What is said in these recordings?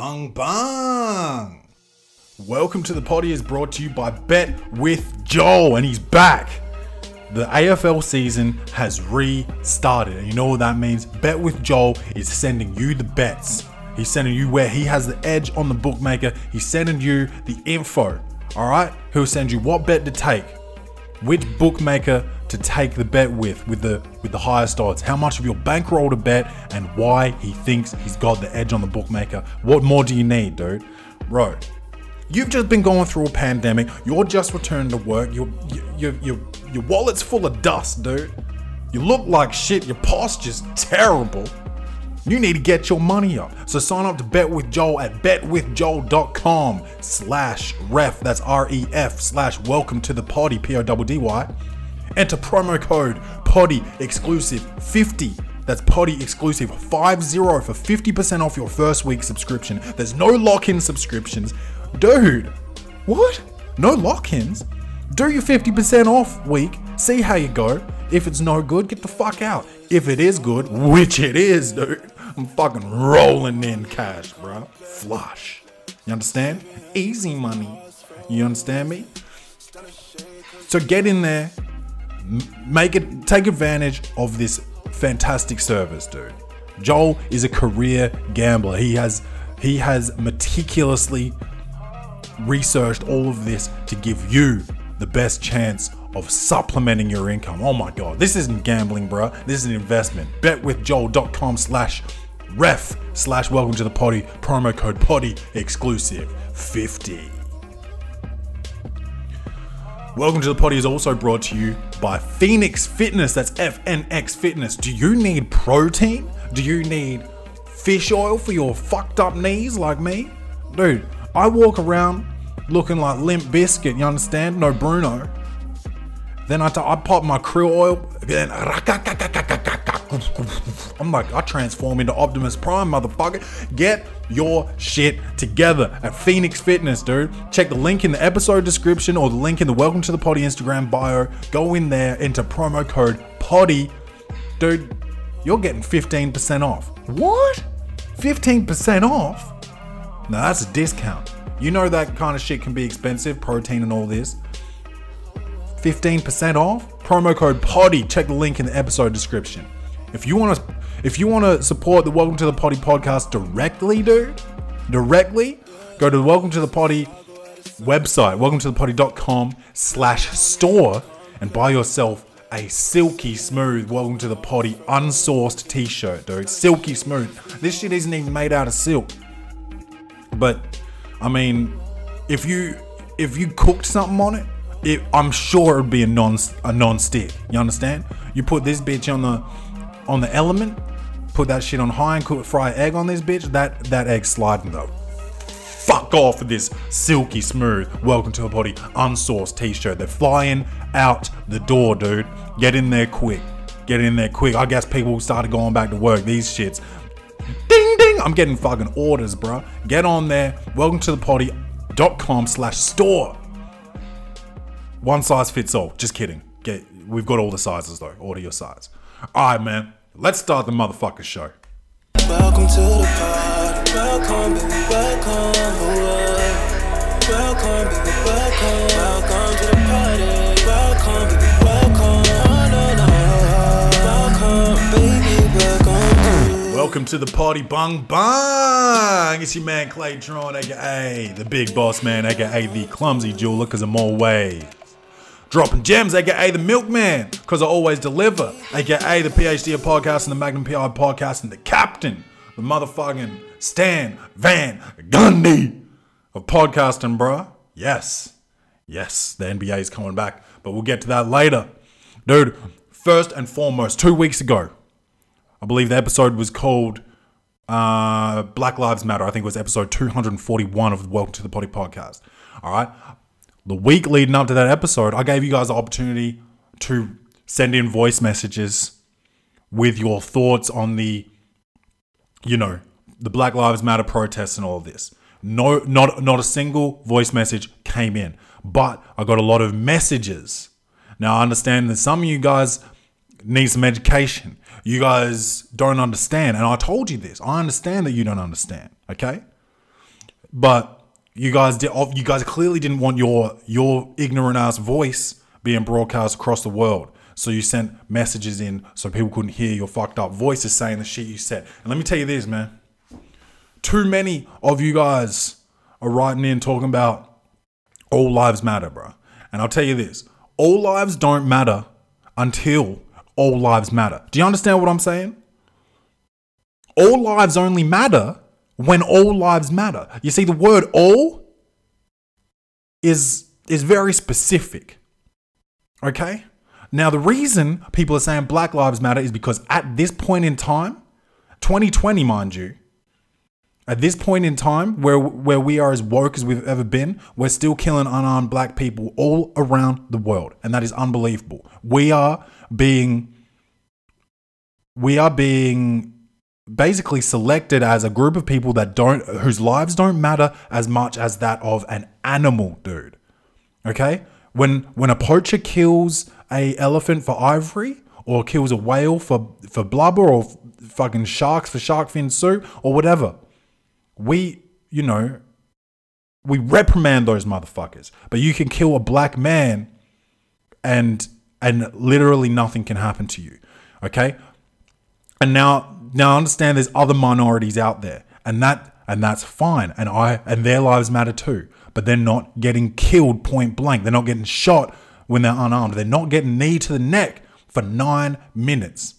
Bung Bung. Welcome to the potty is brought to you by Bet with Joel, and he's back. The AFL season has restarted, and you know what that means? Bet with Joel is sending you the bets. He's sending you where he has the edge on the bookmaker. He's sending you the info. All right, he'll send you what bet to take, which bookmaker to take the bet with, with the with the highest odds, how much of your bankroll to bet, and why he thinks he's got the edge on the bookmaker. What more do you need, dude? Bro, you've just been going through a pandemic. You're just returned to work. Your your your your wallet's full of dust, dude. You look like shit. Your posture's terrible. You need to get your money up. So sign up to Bet with Joel at betwithjoel.com slash ref. That's R-E-F slash welcome to the party, P-O-D-D-Y. Enter promo code potty exclusive 50. That's potty exclusive 50 for 50% off your first week subscription. There's no lock-in subscriptions. Dude, what? No lock-ins? Do your 50% off week, see how you go. If it's no good, get the fuck out. If it is good, which it is, dude, I'm fucking rolling in cash, bro. Flush. You understand? Easy money. You understand me? So get in there, make it, take advantage of this fantastic service, dude. Joel is a career gambler. He has he has meticulously researched all of this to give you the best chance of supplementing your income. Oh my god, this isn't gambling, bro. This is an investment. Betwithjoel.com slash ref slash welcome to the potty. Promo code potty exclusive 50. Welcome to the potty is also brought to you by Phoenix Fitness. That's FNX Fitness. Do you need protein? Do you need fish oil for your fucked up knees like me? Dude, I walk around looking like Limp Bizkit, you understand? No Bruno. Then I, t- I pop my krill oil, then I'm like, I transform into Optimus Prime, motherfucker. Get your shit together at Phoenix Fitness, dude. Check the link in the episode description or the link in the Welcome to the Potty Instagram bio. Go in there, enter promo code POTTY. Dude, you're getting 15% off. What? 15% off? Now that's a discount. You know that kind of shit can be expensive, protein and all this. 15% off. Promo code POTTY. Check the link in the episode description. If you want to if you want to support the Welcome to the Potty podcast directly, dude, directly, go to the Welcome to the Potty website, welcome to the potty.com slash store and buy yourself a silky smooth welcome to the potty unsourced t-shirt dude silky smooth this shit isn't even made out of silk but I mean, if you if you cooked something on it, it I'm sure it would be a non a non-stick. You understand? You put this bitch on the on the element, put that shit on high and cook fry egg on this bitch. That that egg sliding though. Fuck off with this silky smooth. Welcome to the potty unsourced t-shirt. They're flying out the door, dude. Get in there quick. Get in there quick. I guess people started going back to work. These shits Ding ding! I'm getting fucking orders, bro. Get on there. Welcome to the potty.com slash store. One size fits all. Just kidding. Get we've got all the sizes though. Order your size. Alright, man. Let's start the motherfucker show. Welcome to the party. Welcome, baby, welcome. Welcome, baby, welcome. Welcome to the party. Welcome, baby, welcome. No, no, no. Welcome, baby, welcome. Welcome to the party, bung bung. It's your man Claytron, aka the big boss man, aka the clumsy jeweler, cause I'm always dropping gems, aka the milkman, cause I always deliver, aka A, the PhD of podcast and the Magnum PI podcast and the captain, the motherfucking Stan Van Gundy of podcasting, bruh. Yes, yes, the NBA is coming back, but we'll get to that later. Dude, first and foremost, two weeks ago, I believe the episode was called uh, Black Lives Matter. I think it was episode 241 of Welcome to the Potty podcast. All right. The week leading up to that episode, I gave you guys the opportunity to send in voice messages with your thoughts on the, you know, the Black Lives Matter protests and all of this. No, not not a single voice message came in, but I got a lot of messages. Now I understand that some of you guys need some education. You guys don't understand, and I told you this. I understand that you don't understand. Okay, but you guys did. Oh, you guys clearly didn't want your your ignorant ass voice being broadcast across the world. So you sent messages in so people couldn't hear your fucked up voices saying the shit you said. And let me tell you this, man. Too many of you guys are writing in talking about all lives matter, bro. And I'll tell you this all lives don't matter until all lives matter. Do you understand what I'm saying? All lives only matter when all lives matter. You see, the word all is, is very specific. Okay? Now, the reason people are saying Black Lives Matter is because at this point in time, 2020, mind you, at this point in time where where we are as woke as we've ever been, we're still killing unarmed black people all around the world, and that is unbelievable. We are being we are being basically selected as a group of people that don't whose lives don't matter as much as that of an animal, dude. Okay? When when a poacher kills a elephant for ivory or kills a whale for for blubber or f- fucking sharks for shark fin soup or whatever, we, you know, we reprimand those motherfuckers. But you can kill a black man and and literally nothing can happen to you. Okay? And now now I understand there's other minorities out there. And that and that's fine. And I and their lives matter too. But they're not getting killed point blank. They're not getting shot when they're unarmed. They're not getting knee to the neck for nine minutes.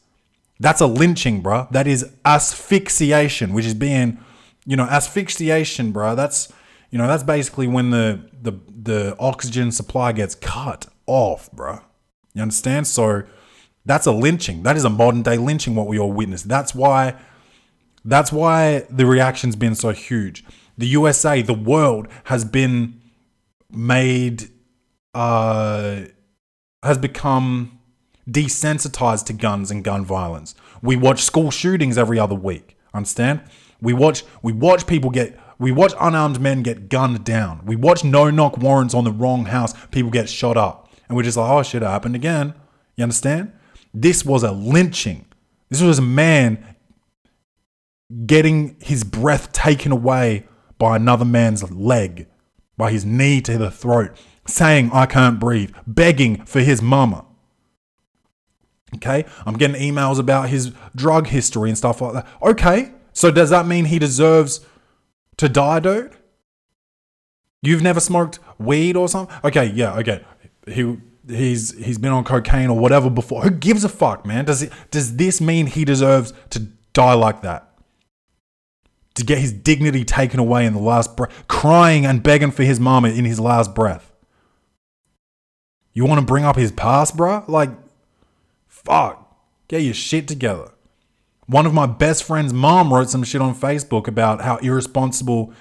That's a lynching, bruh. That is asphyxiation, which is being, you know, asphyxiation, bruh. That's, you know, that's basically when the the the oxygen supply gets cut off, bruh. You understand? So that's a lynching. That is a modern day lynching. What we all witnessed. That's why. That's why the reaction's been so huge. The USA, the world, has been made, uh, has become desensitized to guns and gun violence. We watch school shootings every other week. Understand? We watch we watch people get we watch unarmed men get gunned down. We watch no knock warrants on the wrong house, people get shot up. And we're just like, oh shit, it happened again. You understand? This was a lynching. This was a man getting his breath taken away by another man's leg, by his knee to the throat, saying, I can't breathe, begging for his mama. Okay, I'm getting emails about his drug history and stuff like that. Okay, so does that mean he deserves to die, dude? You've never smoked weed or something? Okay, yeah, okay. He he's he's been on cocaine or whatever before. Who gives a fuck, man? Does it does this mean he deserves to die like that? To get his dignity taken away in the last breath, crying and begging for his mama in his last breath. You want to bring up his past, bruh? Like, fuck, get your shit together. One of my best friend's mom wrote some shit on Facebook about how irresponsible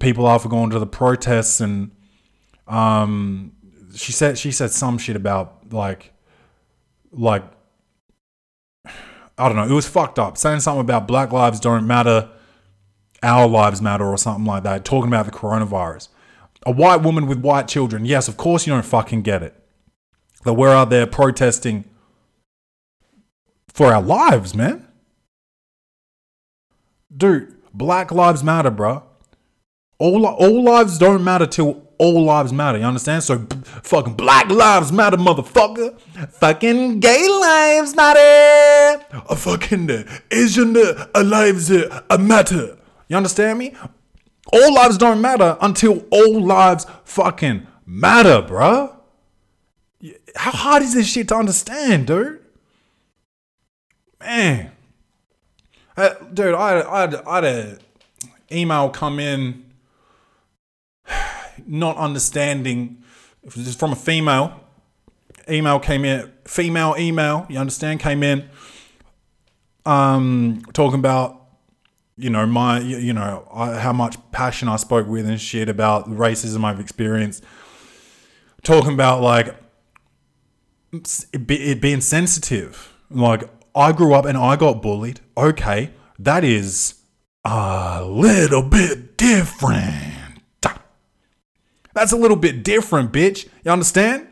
people are for going to the protests and um she said she said some shit about like like I don't know, it was fucked up. Saying something about black lives don't matter, our lives matter or something like that, talking about the coronavirus. A white woman with white children. Yes, of course you don't fucking get it. That we're out there protesting for our lives, man. Dude, black lives matter, bro. All, all lives don't matter till all lives matter. You understand? So b- fucking black lives matter, motherfucker. Fucking gay lives matter. A fucking Asian uh, lives uh, matter. You understand me? All lives don't matter until all lives fucking matter, bruh. How hard is this shit to understand, dude? Man. Uh, dude, I, I, I had an email come in not understanding. If this is from a female, email came in, female email, you understand, came in, um, talking about, you know, my, you know, how much passion I spoke with and shit about the racism I've experienced. Talking about like it, be, it being sensitive. Like I grew up and I got bullied. Okay, that is a little bit different. That's a little bit different, bitch. You understand?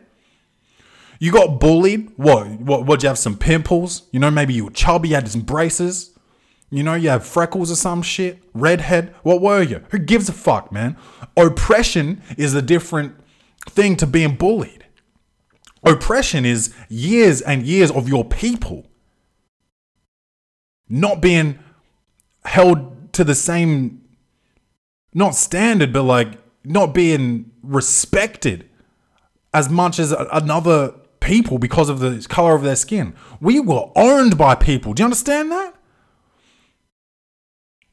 You got bullied. What? What? What? You have some pimples? You know, maybe you were chubby, you had some braces. You know, you have freckles or some shit, redhead. What were you? Who gives a fuck, man? Oppression is a different thing to being bullied. Oppression is years and years of your people not being held to the same, not standard, but like not being respected as much as another people because of the color of their skin. We were owned by people. Do you understand that?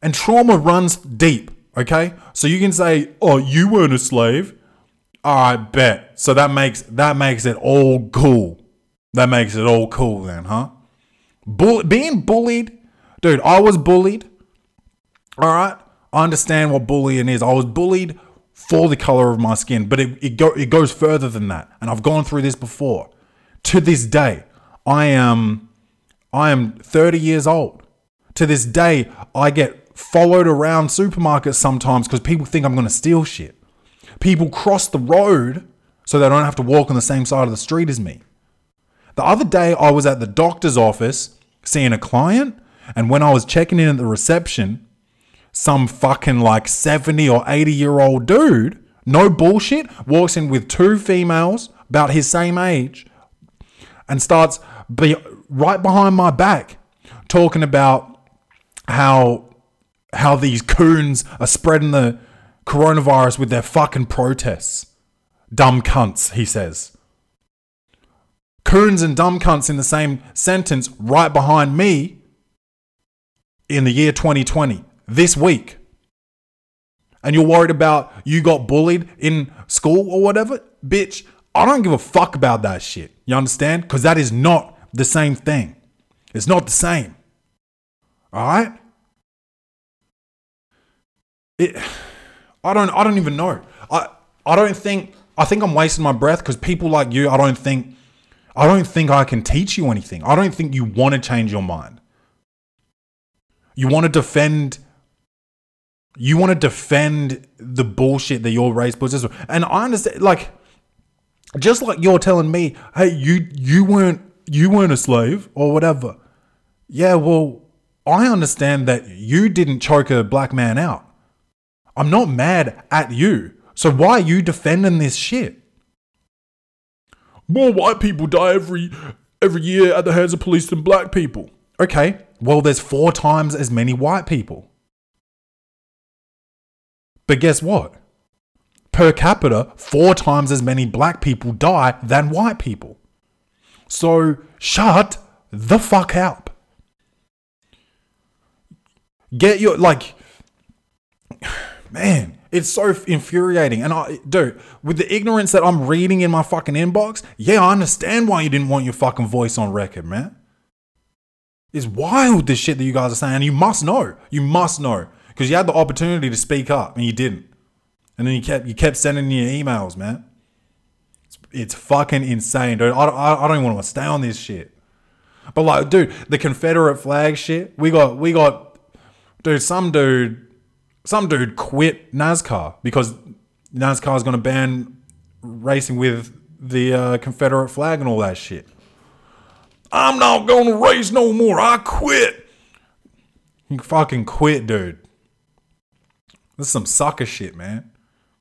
And trauma runs deep, okay? So you can say, "Oh, you weren't a slave." I bet. So that makes that makes it all cool. That makes it all cool then, huh? Bull- being bullied, dude. I was bullied. All right, I understand what bullying is. I was bullied for the color of my skin, but it it, go, it goes further than that. And I've gone through this before. To this day, I am I am 30 years old. To this day, I get followed around supermarkets sometimes because people think I'm going to steal shit. People cross the road so they don't have to walk on the same side of the street as me. The other day, I was at the doctor's office seeing a client, and when I was checking in at the reception, some fucking like 70 or 80 year old dude, no bullshit, walks in with two females about his same age and starts be right behind my back talking about how how these coons are spreading the coronavirus with their fucking protests. Dumb cunts, he says. Coons and dumb cunts in the same sentence right behind me in the year 2020, this week. And you're worried about you got bullied in school or whatever? Bitch, I don't give a fuck about that shit. You understand? Because that is not the same thing. It's not the same. All right? it I don't I don't even know. I I don't think I think I'm wasting my breath because people like you, I don't think I don't think I can teach you anything. I don't think you want to change your mind. You want to defend you want to defend the bullshit that your race puts us and I understand like just like you're telling me, hey, you you weren't you weren't a slave or whatever. Yeah, well, I understand that you didn't choke a black man out. I'm not mad at you. So why are you defending this shit? More white people die every every year at the hands of police than black people. Okay, well there's four times as many white people. But guess what? Per capita, four times as many black people die than white people. So shut the fuck up. Get your like man, it's so infuriating. And I, dude, with the ignorance that I'm reading in my fucking inbox, yeah, I understand why you didn't want your fucking voice on record, man. It's wild this shit that you guys are saying. You must know. You must know because you had the opportunity to speak up and you didn't. And then you kept you kept sending your emails, man. It's, it's fucking insane, dude. I, I, I don't even want to stay on this shit. But like, dude, the Confederate flag shit. We got we got, dude. Some dude some dude quit NASCAR because NASCAR is to ban racing with the uh, Confederate flag and all that shit. I'm not to race no more. I quit. You fucking quit, dude. This is some sucker shit, man.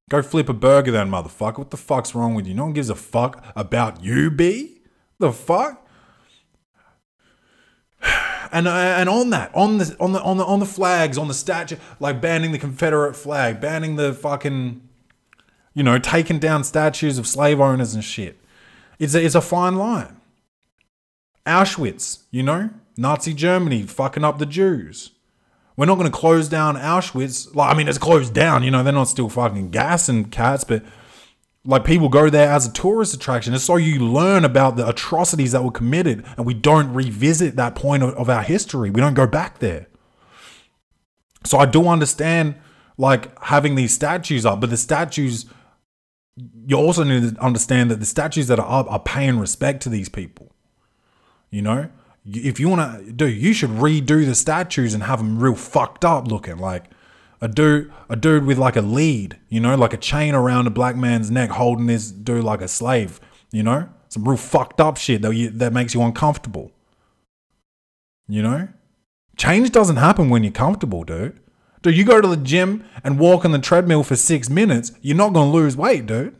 Go flip a burger then, motherfucker. What the fuck's wrong with you? No one gives a fuck about you, B? The fuck? and uh, and on that, on the on the on the on the flags, on the statue, like banning the Confederate flag, banning the fucking, you know, taking down statues of slave owners and shit. It's a, it's a fine line. Auschwitz, you know, Nazi Germany fucking up the Jews. We're not going to close down Auschwitz. Like, I mean, it's closed down. You know, they're not still fucking gassing cats, but like people go there as a tourist attraction. It's so you learn about the atrocities that were committed, and we don't revisit that point of, of our history. We don't go back there. So I do understand like having these statues up, but the statues you also need to understand that the statues that are up are paying respect to these people. You know, if you want to do, you should redo the statues and have them real fucked up looking. Like a dude a dude with like a lead, you know, like a chain around a black man's neck holding this dude like a slave, you know? Some real fucked up shit that you, that makes you uncomfortable. You know? Change doesn't happen when you're comfortable, dude. Dude, you go to the gym and walk on the treadmill for six minutes, you're not to lose weight, dude.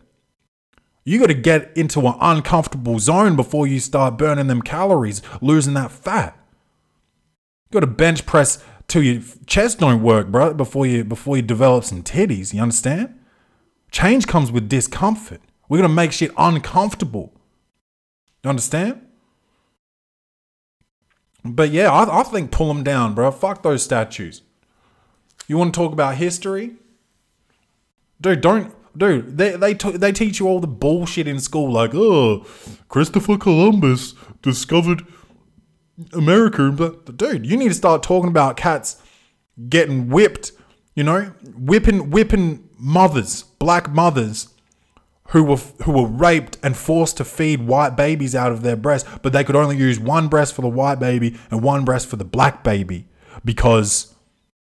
You got to get into an uncomfortable zone before you start burning them calories, losing that fat. You got to bench press till your chest don't work, bro, before you before you develop some titties. You understand? Change comes with discomfort. We're gonna make shit uncomfortable. You understand? But yeah, I, I think pull them down, bro. Fuck those statues. You want to talk about history? Dude, don't. Dude, they they t- they teach you all the bullshit in school, like, oh, Christopher Columbus discovered America. But dude, you need to start talking about cats getting whipped. You know, whipping whipping mothers, black mothers, who were who were raped and forced to feed white babies out of their breast, but they could only use one breast for the white baby and one breast for the black baby because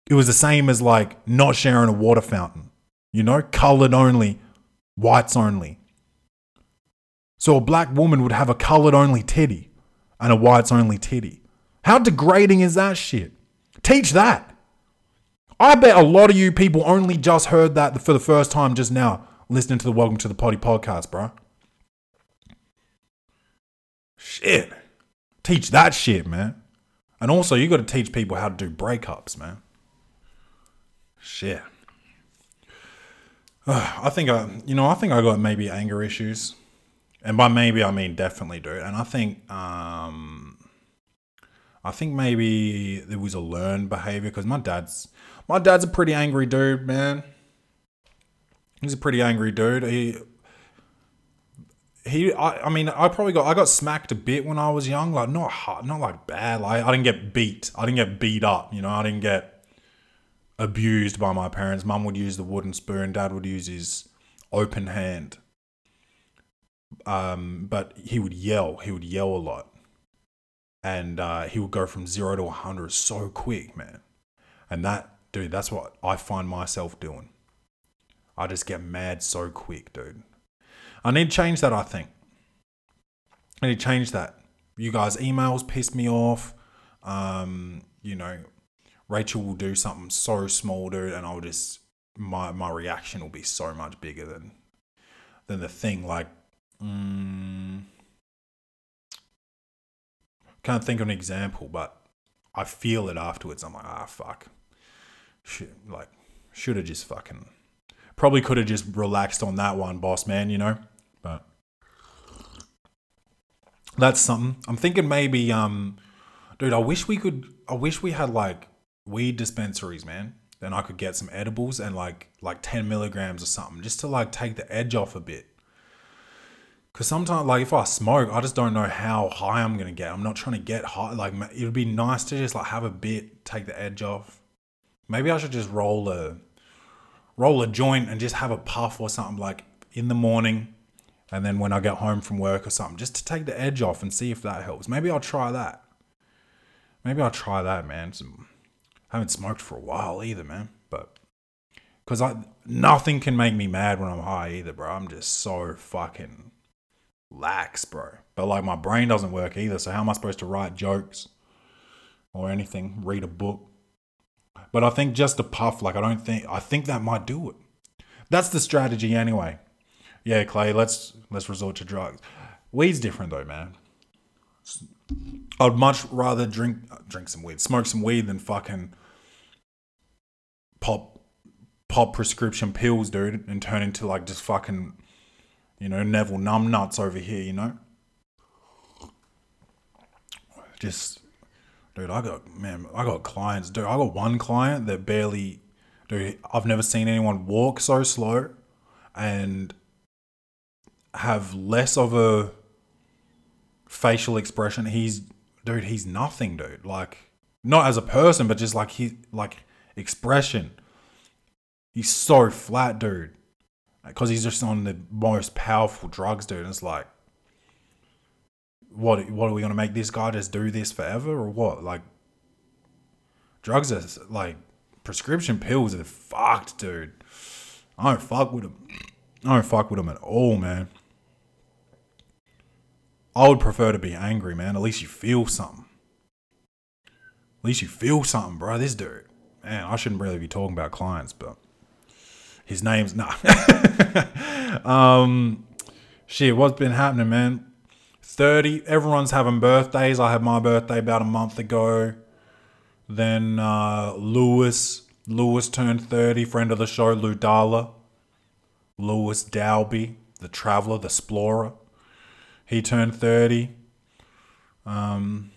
it was the same as like not sharing a water fountain. You know, colored only, whites only. So a black woman would have a colored only titty and a whites only titty. How degrading is that shit? Teach that. I bet a lot of you people only just heard that for the first time just now, listening to the Welcome to the Potty podcast, bro. Shit. Teach that shit, man. And also, you got to teach people how to do breakups, man. Shit. I think I, you know, I think I got maybe anger issues, and by maybe I mean definitely do. And I think, um, I think maybe there was a learned behavior because my dad's, my dad's a pretty angry dude, man. He's a pretty angry dude. He, he, I, I mean, I probably got, I got smacked a bit when I was young, like not hard, not like bad. Like I didn't get beat. I didn't get beat up. You know, I didn't get abused by my parents. Mum would use the wooden spoon, dad would use his open hand. Um, but he would yell, he would yell a lot. And uh, he would go from zero to 100 so quick, man. And that, dude, that's what I find myself doing. I just get mad so quick, dude. I need to change that, I think. I need to change that. You guys' emails piss me off. Um, you know, Rachel will do something so small, dude, and I'll just my my reaction will be so much bigger than than the thing. Like, mm, can't think of an example, but I feel it afterwards. I'm like, ah, fuck, shit, like should have just fucking probably could have just relaxed on that one, boss man. You know, but that's something. I'm thinking maybe, um, dude, I wish we could. I wish we had like weed dispensaries, man, then I could get some edibles and like like 10 milligrams or something just to like take the edge off a bit. Cause sometimes, like if I smoke, I just don't know how high I'm gonna get. I'm not trying to get high. Like it would be nice to just like have a bit, take the edge off. Maybe I should just roll a roll a joint and just have a puff or something like in the morning, and then when I get home from work or something, just to take the edge off and see if that helps. Maybe I'll try that. Maybe I'll try that, man. Some I haven't smoked for a while either, man. But because I nothing can make me mad when I'm high either, bro. I'm just so fucking lax, bro. But like my brain doesn't work either. So how am I supposed to write jokes or anything? Read a book? But I think just a puff, like I don't think I think that might do it. That's the strategy anyway. Yeah, Clay, let's let's resort to drugs. Weed's different though, man. I'd much rather drink drink some weed, smoke some weed than fucking pop pop prescription pills, dude, and turn into like just fucking, you know, Neville numbnuts over here, you know? Just, dude, I got, man, I got clients, dude. I got one client that barely, dude, I've never seen anyone walk so slow and have less of a facial expression. He's, dude, he's nothing, dude. Like, not as a person, but just like he, like, expression. He's so flat, dude. Because he's just on the most powerful drugs, dude. And it's like, what? What are we gonna make this guy just do this forever, or what? Like, drugs are like prescription pills are fucked, dude. I don't fuck with them. I don't fuck with them at all, man. I would prefer to be angry, man. At least you feel something. At least you feel something, bro. This dude, man, I shouldn't really be talking about clients, but his name's nah. um, shit, what's been happening, man? Thirty. Everyone's having birthdays. I had my birthday about a month ago. Then uh, Lewis, Lewis turned thirty. Friend of the show, Ludala. Lewis Dalby, the traveler, the explorer. He turned 30. Um,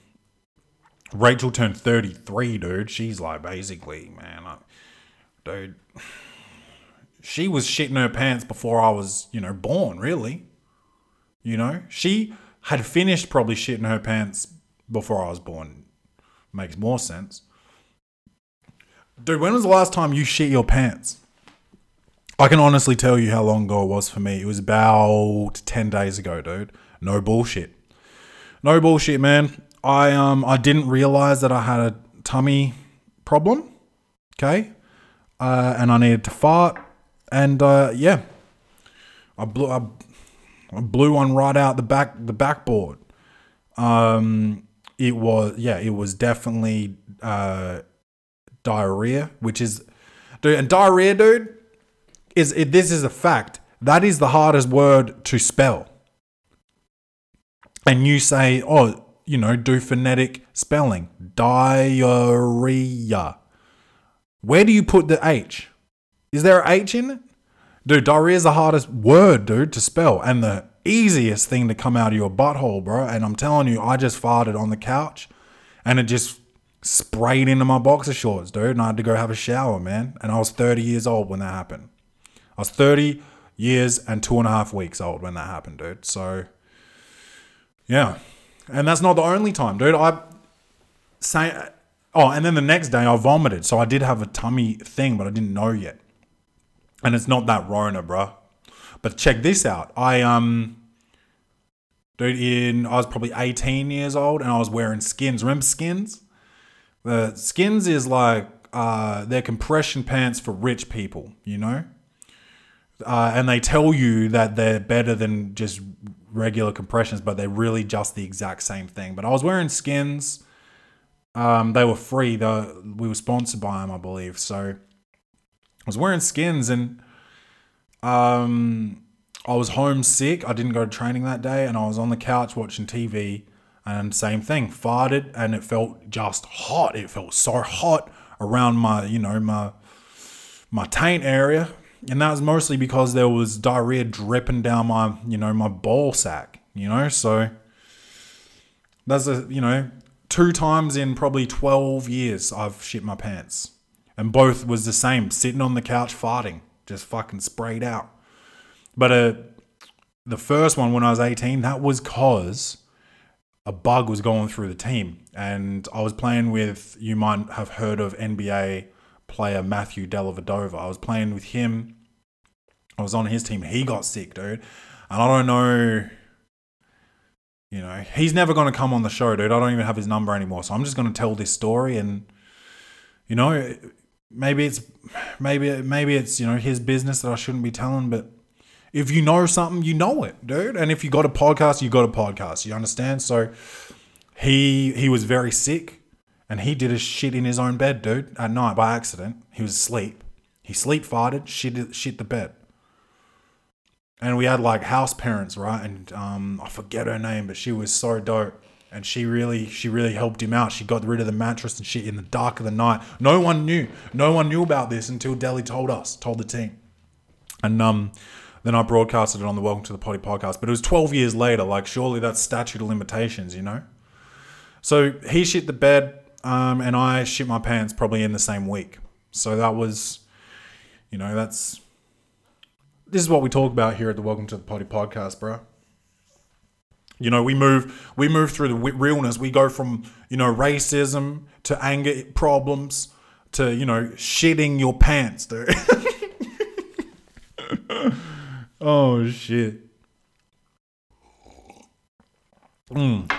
Rachel turned 33, dude. She's like basically, man, dude. She was shitting her pants before I was, you know, born, really. You know, she had finished probably shitting her pants before I was born. Makes more sense. Dude, when was the last time you shit your pants? I can honestly tell you how long ago it was for me. It was about 10 days ago, dude. No bullshit. No bullshit, man. I um I didn't realize that I had a tummy problem. Okay? Uh, and I needed to fart and uh, yeah. I blew I, I blew one right out the back the backboard. Um it was yeah, it was definitely uh diarrhea, which is dude and diarrhea, dude, is it, this is a fact. That is the hardest word to spell. And you say, oh, you know, do phonetic spelling. Diarrhea. Where do you put the H? Is there a H in it? Dude, diarrhea is the hardest word, dude, to spell. And the easiest thing to come out of your butthole, bro. And I'm telling you, I just farted on the couch and it just sprayed into my boxer shorts, dude. And I had to go have a shower, man. And I was 30 years old when that happened. I was 30 years and two and a half weeks old when that happened, dude. So, yeah. And that's not the only time, dude. I say, oh, and then the next day I vomited. So I did have a tummy thing, but I didn't know yet. And it's not that Rona, bro. But check this out. I, um, dude, in, I was probably 18 years old and I was wearing skins. Remember skins? The skins is like, uh, they're compression pants for rich people, you know? uh, and they tell you that they're better than just regular compressions, but they're really just the exact same thing. But I was wearing skins. Um, they were free. Though we were sponsored by them, I believe. So I was wearing skins, and um, I was homesick. I didn't go to training that day, and I was on the couch watching TV. And same thing, farted, and it felt just hot. It felt so hot around my, you know, my my taint area and that was mostly because there was diarrhea dripping down my, you know, my ball sack, you know, so that's a, you know, two times in probably 12 years I've shit my pants. And both was the same, sitting on the couch farting, just fucking sprayed out. But uh, the first one when I was 18, that was cause a bug was going through the team. And I was playing with, you might have heard of NBA player Matthew Dellavedova. I was playing with him. I was on his team. He got sick, dude. And I don't know. You know, he's never going to come on the show, dude. I don't even have his number anymore. So I'm just going to tell this story and, you know, maybe it's maybe maybe it's you know his business that I shouldn't be telling, but if you know something, you know it, dude. And if you got a podcast, you got a podcast. You understand? So he he was very sick and he did a shit in his own bed, dude, at night by accident. He was asleep. He sleep farted, shit shit the bed and we had like house parents, right? And um, I forget her name, but she was so dope. And she really, she really helped him out. She got rid of the mattress and shit in the dark of the night. No one knew. No one knew about this until Delly told us, told the team. And um, then I broadcasted it on the Welcome to the Potty podcast. But it was 12 years later. Like, surely that's statute of limitations, you know? So he shit the bed, um, and I shit my pants probably in the same week. So that was, you know, that's this is what we talk about here at the Welcome to the Potty podcast, bro. You know, we move we move through the realness. We go from you know racism to anger problems to you know shitting your pants, dude. oh shit. Mm.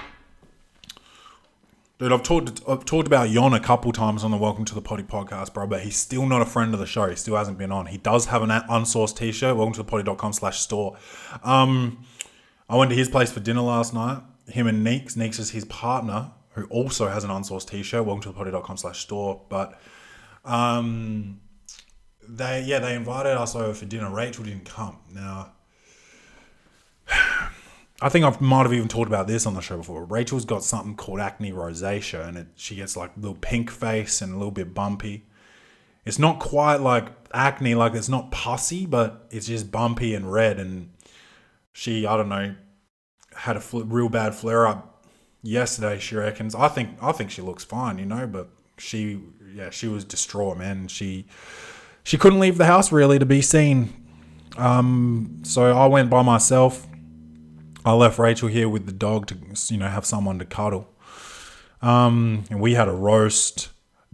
Dude, I've talked I've talked about Yon a couple times on the Welcome to the Potty podcast, bro, but he's still not a friend of the show. He still hasn't been on. He does have an unsourced t-shirt, welcome to the potty.com slash store. Um, I went to his place for dinner last night. Him and Neeks. Neeks is his partner, who also has an unsourced t-shirt. Welcome to the potty.com slash store. But um, they yeah they invited us over for dinner. Rachel didn't come. Now I think I might have even talked about this on the show before. Rachel's got something called acne rosacea, and it, she gets like a little pink face and a little bit bumpy. It's not quite like acne, like it's not pussy, but it's just bumpy and red. And she, I don't know, had a fl- real bad flare up yesterday. She reckons. I think, I think she looks fine, you know, but she, yeah, she was distraught, man. She, she couldn't leave the house really to be seen. Um, so I went by myself I left Rachel here with the dog to you know have someone to cuddle. Um, and we had a roast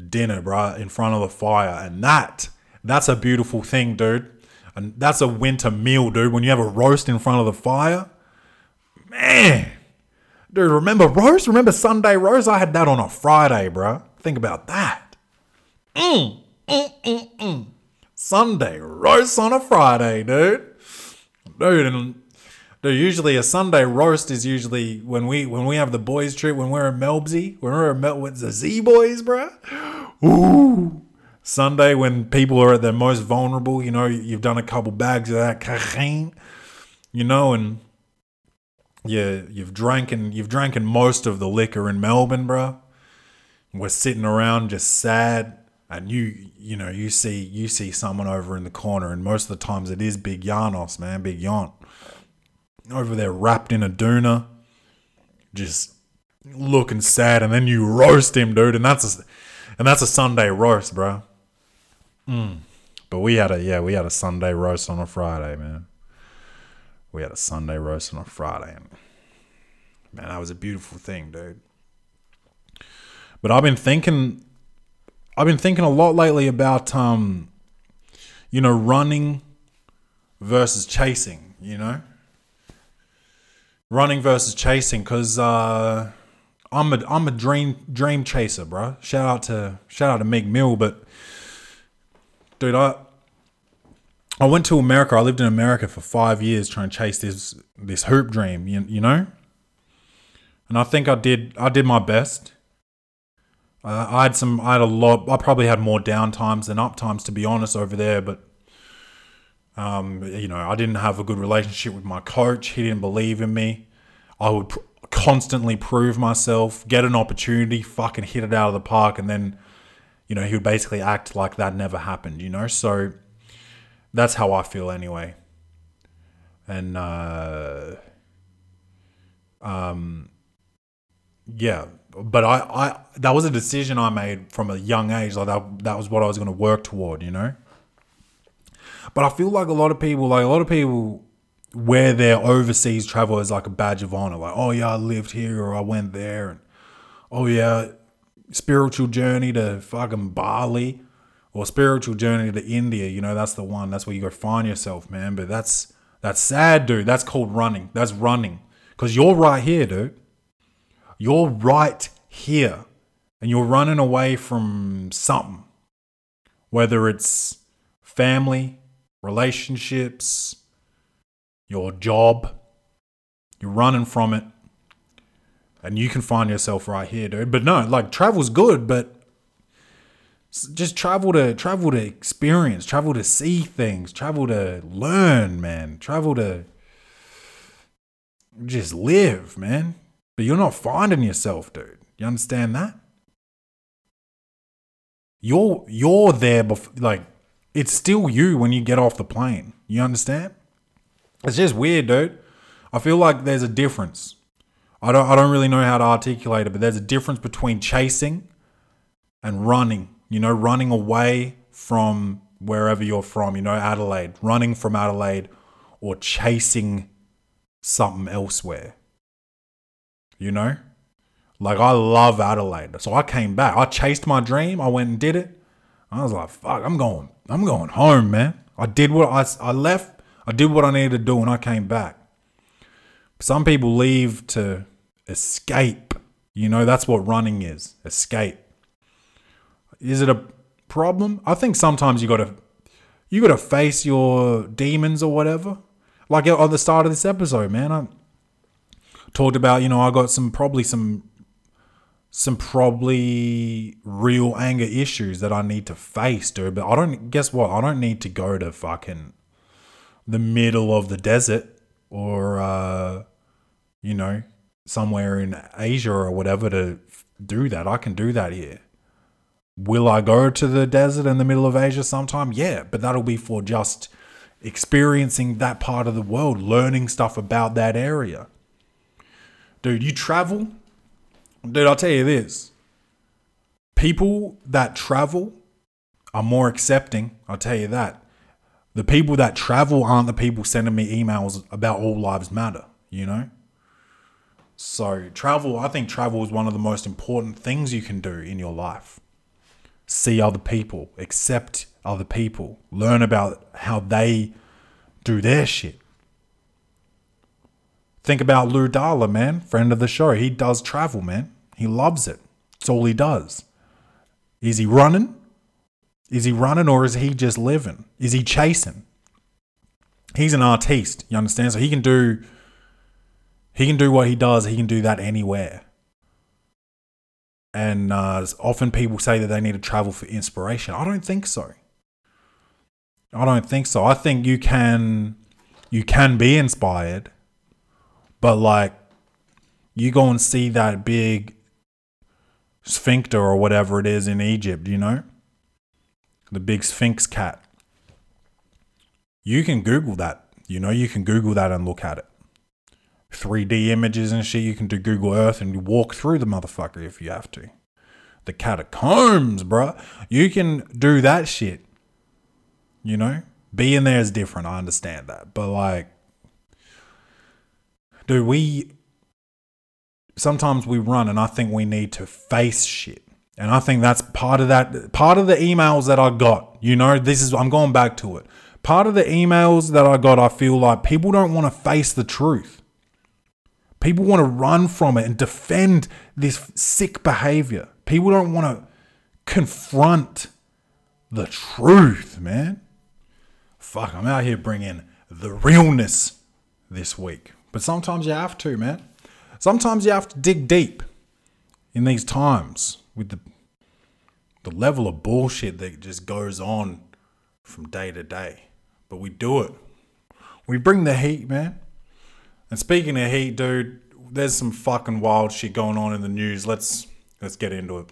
dinner, bro, in front of the fire, and that that's a beautiful thing, dude. And that's a winter meal, dude. When you have a roast in front of the fire, man, dude. Remember roast? Remember Sunday roast? I had that on a Friday, bro. Think about that. Mm, mm, mm, mm. Sunday roast on a Friday, dude. Dude, and Dude, usually a Sunday roast is usually when we when we have the boys trip when we're in Melbsy, when we're in Mel with the Z boys, bro. Ooh. Sunday when people are at their most vulnerable, you know, you've done a couple bags of that cocaine, you know, and yeah, you've drank and you've drank most of the liquor in Melbourne, bro. We're sitting around just sad, and you you know you see you see someone over in the corner, and most of the times it is Big Yarnos, man, Big Yon over there wrapped in a doona, just looking sad, and then you roast him, dude, and that's a and that's a Sunday roast, bro. Mm. But we had a yeah, we had a Sunday roast on a Friday, man. We had a Sunday roast on a Friday, and man, that was a beautiful thing, dude. But I've been thinking, I've been thinking a lot lately about um, you know, running versus chasing. You know, running versus chasing because uh, I'm a I'm a dream dream chaser, bro. Shout out to shout out to Meek Mill, but dude, I I went to America. I lived in America for five years trying to chase this this hoop dream, you, you know. And I think I did I did my best. Uh, I had some I had a lot. I probably had more down times than up times, to be honest, over there, but um, you know, I didn't have a good relationship with my coach. He didn't believe in me. I would pr- constantly prove myself, get an opportunity, fucking hit it out of the park, and then, you know, he would basically act like that never happened, you know? So that's how I feel anyway. And, uh, um, yeah, but I, I, that was a decision I made from a young age. Like that, that was what I was going to work toward, you know? But I feel like a lot of people, like a lot of people, wear their overseas travel as like a badge of honor. Like, oh yeah, I lived here or I went there, and oh yeah, spiritual journey to fucking Bali or spiritual journey to India. You know, that's the one. That's where you go find yourself, man. But that's that's sad, dude. That's called running. That's running because you're right here, dude. You're right here, and you're running away from something, whether it's family, relationships, your job. You're running from it. And you can find yourself right here, dude. But no, like travel's good, but just travel to travel to experience, travel to see things, travel to learn, man. Travel to just live, man. But you're not finding yourself, dude. You understand that? You're you're there before, like it's still you when you get off the plane. You understand? It's just weird, dude. I feel like there's a difference. I don't I don't really know how to articulate it, but there's a difference between chasing and running. You know, running away from wherever you're from, you know, Adelaide, running from Adelaide or chasing something elsewhere. You know? Like I love Adelaide. So I came back. I chased my dream. I went and did it. I was like, fuck, I'm going, I'm going home, man. I did what I, I left, I did what I needed to do, and I came back. Some people leave to escape. You know, that's what running is escape. Is it a problem? I think sometimes you gotta you gotta face your demons or whatever. Like at the start of this episode, man, I talked about, you know, I got some probably some some probably real anger issues that I need to face, dude. But I don't guess what? I don't need to go to fucking the middle of the desert or uh you know, somewhere in Asia or whatever to do that. I can do that here. Will I go to the desert in the middle of Asia sometime? Yeah, but that'll be for just experiencing that part of the world, learning stuff about that area. Dude, you travel, Dude, I'll tell you this. People that travel are more accepting. I'll tell you that. The people that travel aren't the people sending me emails about all lives matter, you know? So, travel, I think travel is one of the most important things you can do in your life. See other people, accept other people, learn about how they do their shit. Think about Lou Dalla, man, friend of the show. He does travel, man. He loves it. It's all he does. Is he running? Is he running or is he just living? Is he chasing? He's an artiste, you understand? So he can do he can do what he does, he can do that anywhere. And uh, often people say that they need to travel for inspiration. I don't think so. I don't think so. I think you can you can be inspired, but like you go and see that big sphincter or whatever it is in Egypt, you know? The big sphinx cat. You can Google that. You know, you can Google that and look at it. 3D images and shit. You can do Google Earth and walk through the motherfucker if you have to. The catacombs, bruh. You can do that shit. You know? Being there is different. I understand that. But like, dude, we sometimes we run and I think we need to face shit. And I think that's part of that part of the emails that I got. You know, this is I'm going back to it. Part of the emails that I got, I feel like people don't want to face the truth. People want to run from it and defend this sick behavior. People don't want to confront the truth, man. Fuck, I'm out here bringing the realness this week. But sometimes you have to, man. Sometimes you have to dig deep in these times with the the level of bullshit that just goes on from day to day. But we do it. We bring the heat, man. And speaking of heat, dude, there's some fucking wild shit going on in the news. Let's let's get into it.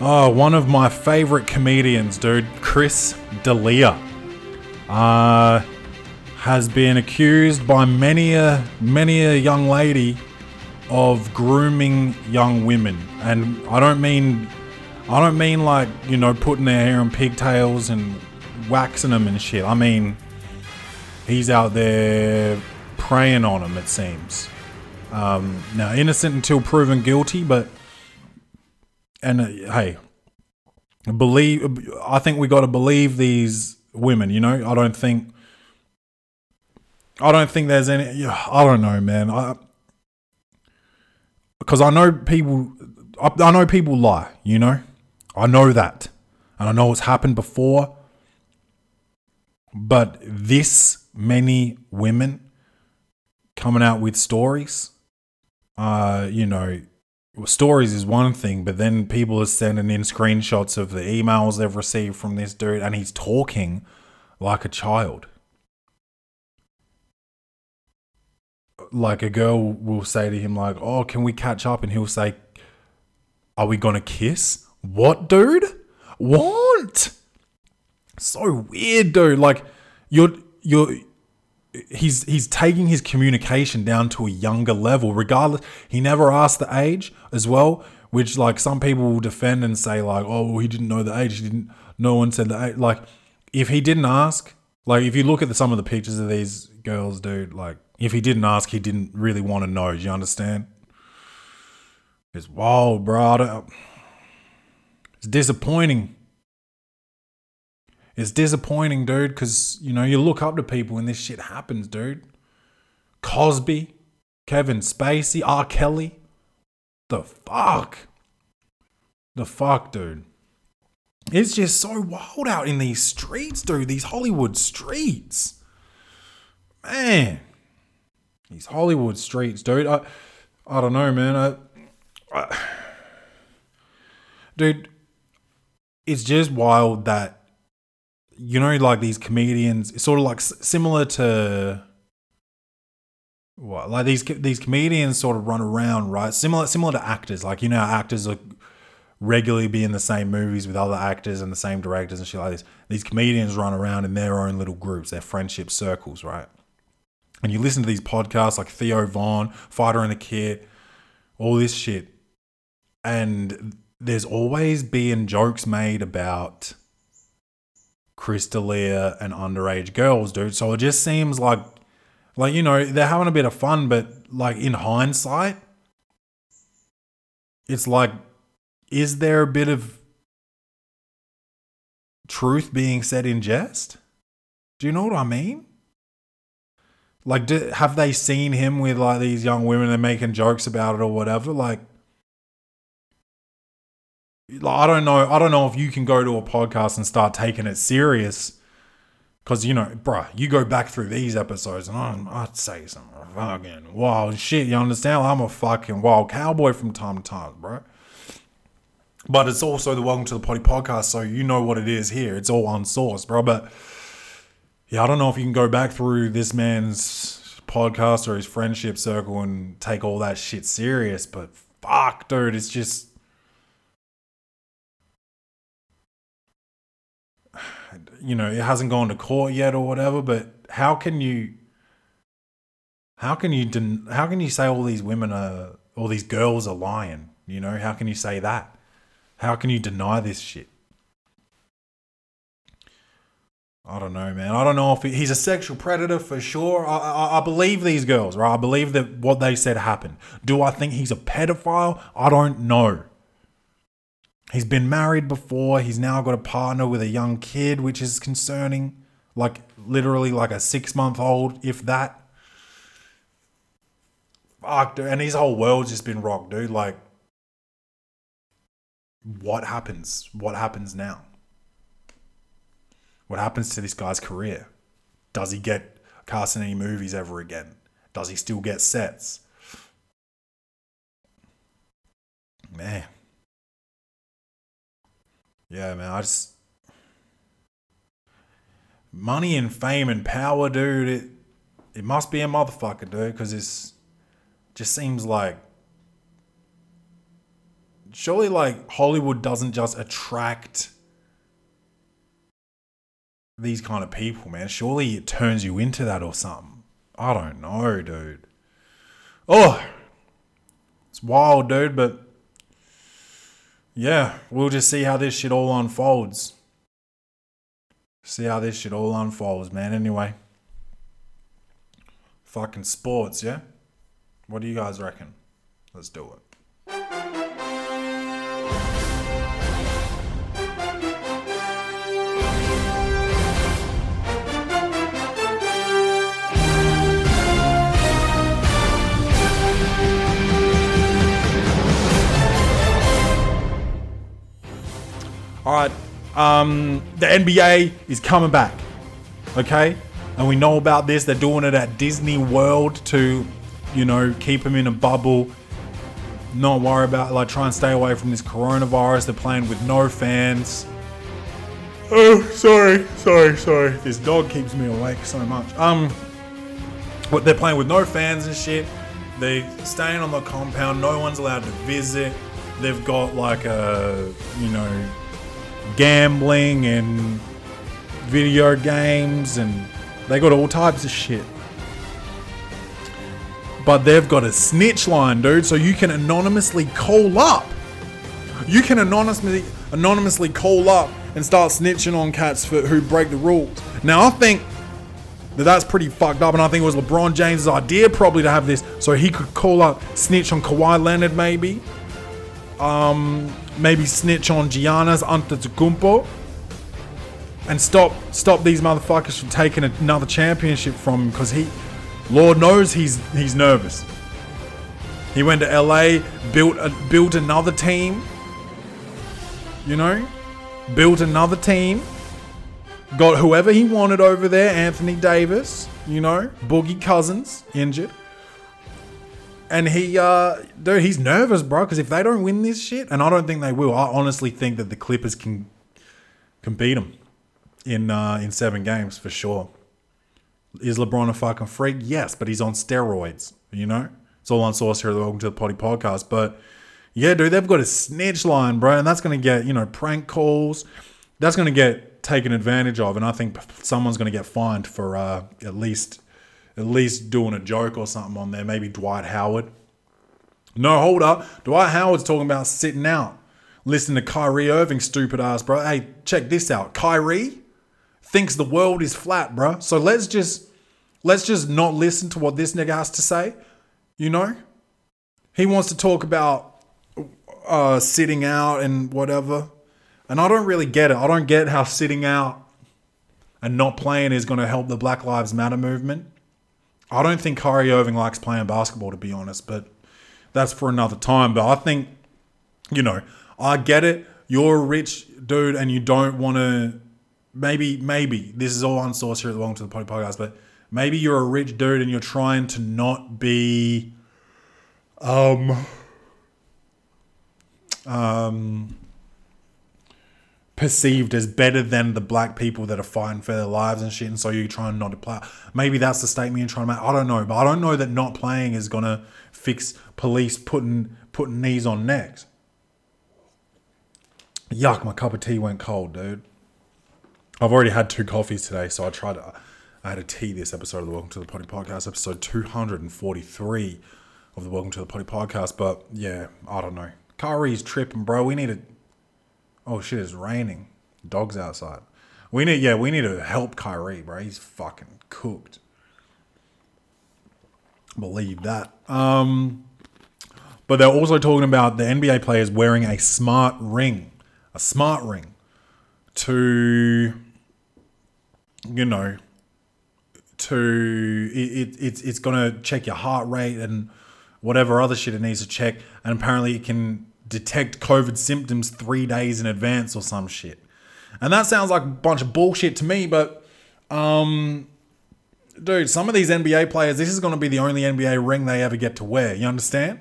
Oh, one of my favorite comedians, dude, Chris D'Elia uh, has been accused by many a many a young lady of grooming young women, and I don't mean I don't mean like you know putting their hair in pigtails and waxing them and shit. I mean he's out there preying on them. It seems. Um, now innocent until proven guilty, but and uh, hey, believe I think we got to believe these women. You know, I don't think. I don't think there's any. I don't know, man. I because I know people. I, I know people lie. You know, I know that, and I know it's happened before. But this many women coming out with stories, uh, you know, stories is one thing, but then people are sending in screenshots of the emails they've received from this dude, and he's talking like a child. Like a girl will say to him, like, "Oh, can we catch up?" And he'll say, "Are we gonna kiss?" What, dude? What? So weird, dude. Like, you're you're he's he's taking his communication down to a younger level. Regardless he never asked the age as well which like some people will defend and say like oh well, he didn't know the age. He didn't no one said the age like if he didn't ask like if you look at the, some of the pictures of these girls dude like if he didn't ask he didn't really want to know. Do you understand? It's wild bro it's disappointing it's disappointing, dude, because, you know, you look up to people and this shit happens, dude. Cosby, Kevin Spacey, R. Kelly. The fuck? The fuck, dude? It's just so wild out in these streets, dude. These Hollywood streets. man, these Hollywood streets, dude. I, I don't know, man. I, I, dude, it's just wild that you know, like these comedians, it's sort of like similar to what, like these these comedians sort of run around, right? Similar similar to actors, like you know, actors are regularly be in the same movies with other actors and the same directors and shit like this. These comedians run around in their own little groups, their friendship circles, right? And you listen to these podcasts like Theo Von, Fighter and the Kid, all this shit, and there's always being jokes made about Chris D'Elia and underage girls, dude. So it just seems like, like you know, they're having a bit of fun, but like in hindsight, it's like, is there a bit of truth being said in jest? Do you know what I mean? Like, do, have they seen him with like these young women and making jokes about it or whatever? Like, I don't know. I don't know if you can go to a podcast and start taking it serious. Because, you know, bruh, you go back through these episodes and I'm, I'd say some fucking wild shit. You understand? I'm a fucking wild cowboy from time to time, bro. But it's also the Welcome to the Potty podcast, so you know what it is here. It's all unsourced, bro. But yeah, I don't know if you can go back through this man's podcast or his friendship circle and take all that shit serious. But fuck, dude, it's just. You know, it hasn't gone to court yet or whatever, but how can you. How can you den- how can you say all these women are all these girls are lying? You know, how can you say that? How can you deny this shit? I don't know, man. I don't know if he- he's a sexual predator for sure. I, I, I believe these girls, right? I believe that what they said happened. Do I think he's a pedophile? I don't know. He's been married before. He's now got a partner with a young kid, which is concerning. Like, literally, like a six month old, if that. Fuck, dude. And his whole world's just been rocked, dude. Like, what happens? What happens now? What happens to this guy's career? Does he get cast in any movies ever again? Does he still get sets? Man. Yeah, man, I just money and fame and power, dude, it it must be a motherfucker, dude, because it's just seems like surely like Hollywood doesn't just attract these kind of people, man. Surely it turns you into that or something. I don't know, dude. Oh, it's wild, dude, but yeah, we'll just see how this shit all unfolds. See how this shit all unfolds, man. Anyway, fucking sports, yeah? What do you guys reckon? Let's do it. All right. Um, the NBA is coming back. Okay? And we know about this. They're doing it at Disney World to, you know, keep them in a bubble. Not worry about, like, try and stay away from this coronavirus. They're playing with no fans. Oh, sorry, sorry, sorry. This dog keeps me awake so much. Um, but they're playing with no fans and shit. They staying on the compound. No one's allowed to visit. They've got like a, you know, gambling and video games and they got all types of shit. But they've got a snitch line, dude, so you can anonymously call up. You can anonymously anonymously call up and start snitching on cats for who break the rules. Now I think that that's pretty fucked up, and I think it was LeBron James' idea probably to have this so he could call up snitch on Kawhi Leonard maybe um, maybe snitch on Giannis Antetokounmpo and stop stop these motherfuckers from taking another championship from him because he, Lord knows he's he's nervous. He went to LA, built a, built another team. You know, built another team, got whoever he wanted over there, Anthony Davis, you know, Boogie Cousins injured. And he, uh, dude, he's nervous, bro, because if they don't win this shit, and I don't think they will, I honestly think that the Clippers can can beat them in uh, in seven games for sure. Is LeBron a fucking freak? Yes, but he's on steroids. You know, it's all on source here. Welcome to the Potty Podcast. But yeah, dude, they've got a snitch line, bro, and that's gonna get you know prank calls. That's gonna get taken advantage of, and I think someone's gonna get fined for uh, at least at least doing a joke or something on there. Maybe Dwight Howard. No, hold up. Dwight Howard's talking about sitting out. Listen to Kyrie Irving, stupid ass, bro. Hey, check this out. Kyrie thinks the world is flat, bro. So let's just let's just not listen to what this nigga has to say. You know? He wants to talk about uh, sitting out and whatever. And I don't really get it. I don't get how sitting out and not playing is going to help the Black Lives Matter movement. I don't think Kyrie Irving likes playing basketball, to be honest, but that's for another time. But I think, you know, I get it. You're a rich dude and you don't want to. Maybe, maybe this is all unsourced here at the Welcome to the Potty Podcast, but maybe you're a rich dude and you're trying to not be, um, um, perceived as better than the black people that are fighting for their lives and shit, and so you're trying not to play. Maybe that's the statement you're trying to make. I don't know, but I don't know that not playing is gonna fix police putting putting knees on necks. Yuck, my cup of tea went cold, dude. I've already had two coffees today, so I tried to. I had a tea this episode of the Welcome to the Potty Podcast, episode 243 of the Welcome to the Potty Podcast. But yeah, I don't know. Kyrie's tripping, bro. We need to. Oh shit, it's raining. Dogs outside. We need, yeah, we need to help Kyrie, bro. He's fucking cooked. Believe that. Um, but they're also talking about the NBA players wearing a smart ring, a smart ring, to, you know, to it, it it's it's gonna check your heart rate and whatever other shit it needs to check, and apparently it can detect COVID symptoms three days in advance or some shit. And that sounds like a bunch of bullshit to me, but um dude, some of these NBA players, this is gonna be the only NBA ring they ever get to wear. You understand?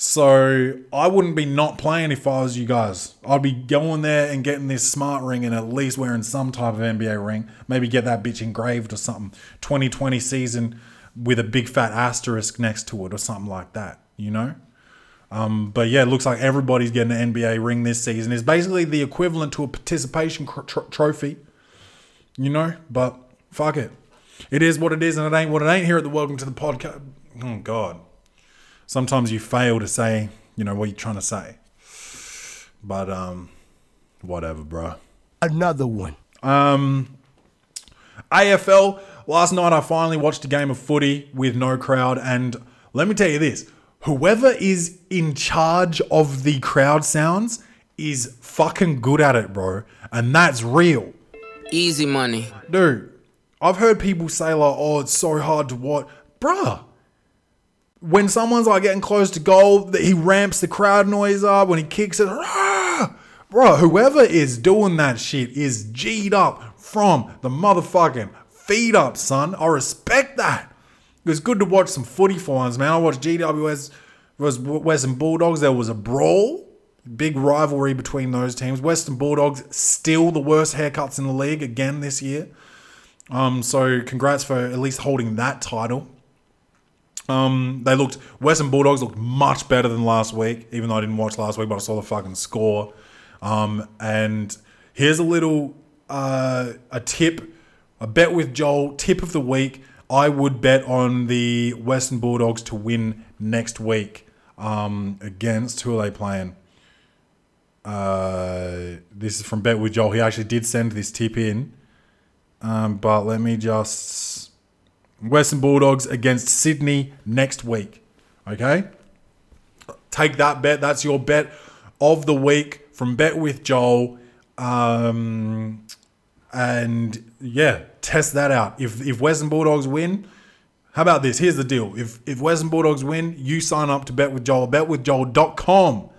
So I wouldn't be not playing if I was you guys. I'd be going there and getting this smart ring and at least wearing some type of NBA ring. Maybe get that bitch engraved or something. 2020 season with a big fat asterisk next to it or something like that, you know? Um, but yeah, it looks like everybody's getting an NBA ring this season. It's basically the equivalent to a participation tr- trophy, you know? But fuck it. It is what it is, and it ain't what it ain't here at the Welcome to the Podcast. Oh, God. Sometimes you fail to say, you know, what you're trying to say. But, um, whatever, bro. Another one. Um, AFL. Last night I finally watched a game of footy with no crowd, and let me tell you this: whoever is in charge of the crowd sounds is fucking good at it, bro, and that's real, Easy money. dude. I've heard people say like, "Oh, it's so hard to watch," bruh. When someone's like getting close to goal, he ramps the crowd noise up. When he kicks it, "Rah!" bro, whoever is doing that shit is G'd up from the motherfucking feet up, son. I respect that. It was good to watch some footy once, man. I watched GWS versus Western Bulldogs. There was a brawl, big rivalry between those teams. Western Bulldogs still the worst haircuts in the league again this year. Um, so congrats for at least holding that title. Um, they looked Western Bulldogs looked much better than last week, even though I didn't watch last week, but I saw the fucking score. Um, and here's a little uh, a tip, a bet with Joel tip of the week. I would bet on the Western Bulldogs to win next week um, against who are they playing? Uh, this is from Bet with Joel. He actually did send this tip in. Um, but let me just Western Bulldogs against Sydney next week. Okay? Take that bet. That's your bet of the week from Bet with Joel. Um, and yeah, test that out. If if Western Bulldogs win, how about this? Here's the deal. If if Western Bulldogs win, you sign up to Bet with Joel. BetWithJoel.com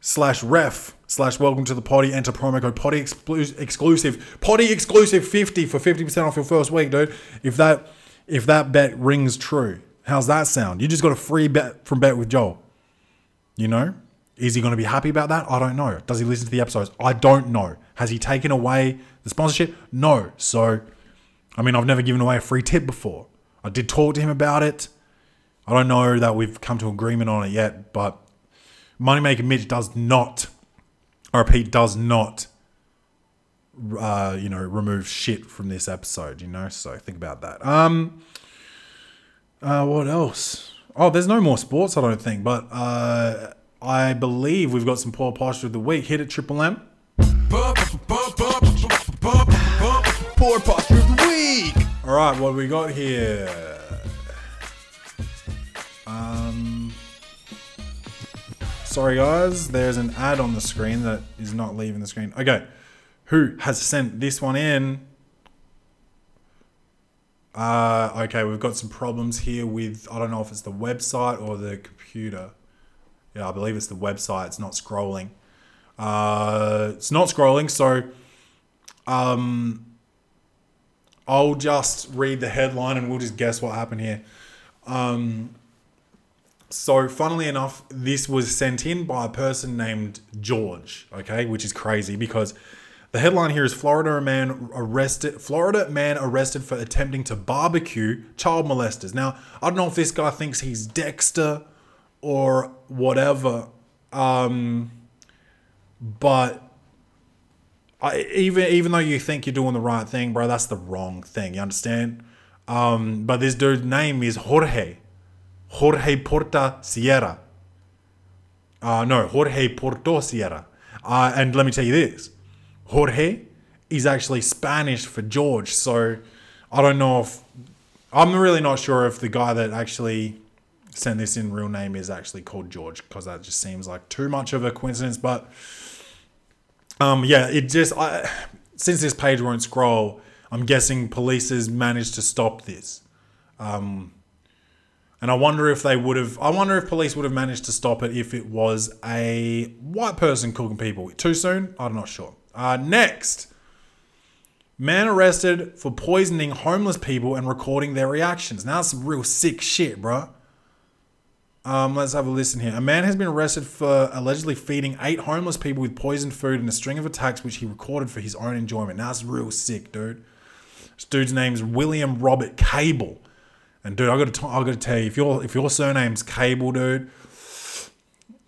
slash ref slash welcome to the potty. Enter promo code potty exclu- exclusive. Potty exclusive 50 for 50% off your first week, dude. If that if that bet rings true. How's that sound? You just got a free bet from Bet with Joel. You know? Is he going to be happy about that? I don't know. Does he listen to the episodes? I don't know. Has he taken away the sponsorship? No. So, I mean, I've never given away a free tip before. I did talk to him about it. I don't know that we've come to agreement on it yet, but Moneymaker Mitch does not, I repeat, does not, uh, you know, remove shit from this episode, you know? So think about that. Um, uh, what else? Oh, there's no more sports, I don't think, but uh, I believe we've got some poor posture of the week. Hit it, Triple M. Poor posture of the week. All right, what do we got here? Um, sorry guys, there's an ad on the screen that is not leaving the screen. Okay, who has sent this one in? Uh, okay, we've got some problems here with I don't know if it's the website or the computer. Yeah, I believe it's the website. It's not scrolling. Uh, it's not scrolling, so um, I'll just read the headline and we'll just guess what happened here. Um, so, funnily enough, this was sent in by a person named George, okay, which is crazy because the headline here is Florida man arrested Florida man arrested for attempting to barbecue child molesters. Now, I don't know if this guy thinks he's Dexter or whatever. Um, but I, even even though you think you're doing the right thing, bro, that's the wrong thing. You understand? Um, but this dude's name is Jorge, Jorge Porta Sierra. Uh, no, Jorge Porto Sierra. Uh, and let me tell you this, Jorge is actually Spanish for George. So I don't know if I'm really not sure if the guy that actually sent this in real name is actually called George because that just seems like too much of a coincidence. But um, yeah, it just I, since this page won't scroll, I'm guessing police has managed to stop this. Um, and I wonder if they would have. I wonder if police would have managed to stop it if it was a white person cooking people. Too soon? I'm not sure. Uh, next, man arrested for poisoning homeless people and recording their reactions. Now that's some real sick shit, bro. Um, let's have a listen here. A man has been arrested for allegedly feeding eight homeless people with poisoned food in a string of attacks, which he recorded for his own enjoyment. Now that's real sick, dude. This dude's name's William Robert Cable, and dude, I got to, I got to tell you, if your if your surname's Cable, dude,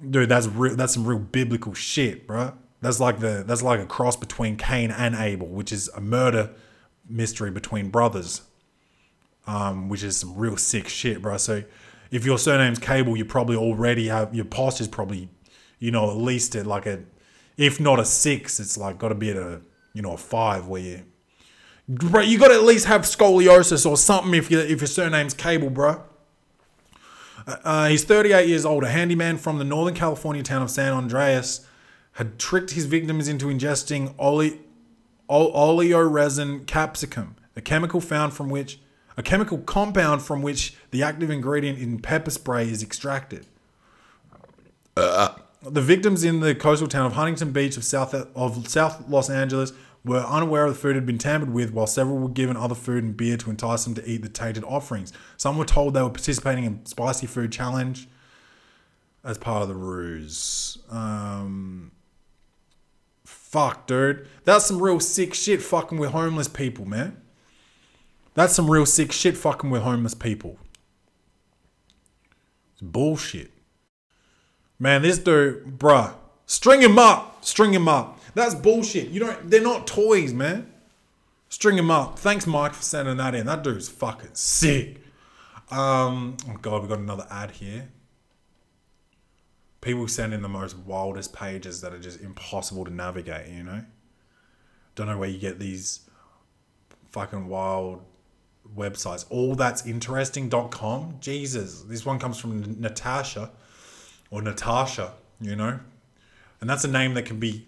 dude, that's real. That's some real biblical shit, bro. That's like the that's like a cross between Cain and Abel, which is a murder mystery between brothers, um, which is some real sick shit, bro. So if your surname's Cable, you probably already have your posture's probably, you know, at least at like a, if not a six, it's like got to be at a, you know, a five where you, bro, you got to at least have scoliosis or something if you if your surname's Cable, bro. Uh, he's 38 years old, a handyman from the Northern California town of San Andreas, had tricked his victims into ingesting ole, ole, oleoresin capsicum, a chemical found from which a chemical compound from which the active ingredient in pepper spray is extracted. The victims in the coastal town of Huntington Beach of South of South Los Angeles were unaware the food had been tampered with, while several were given other food and beer to entice them to eat the tainted offerings. Some were told they were participating in spicy food challenge as part of the ruse. Um, fuck, dude, that's some real sick shit. Fucking with homeless people, man. That's some real sick shit. Fucking with homeless people. It's bullshit. Man, this dude, bruh, string him up, string him up. That's bullshit. You don't. They're not toys, man. String him up. Thanks, Mike, for sending that in. That dude's fucking sick. Um, oh god, we got another ad here. People send in the most wildest pages that are just impossible to navigate. You know. Don't know where you get these fucking wild websites. All that's interesting.com. Jesus, this one comes from Natasha or Natasha, you know, and that's a name that can be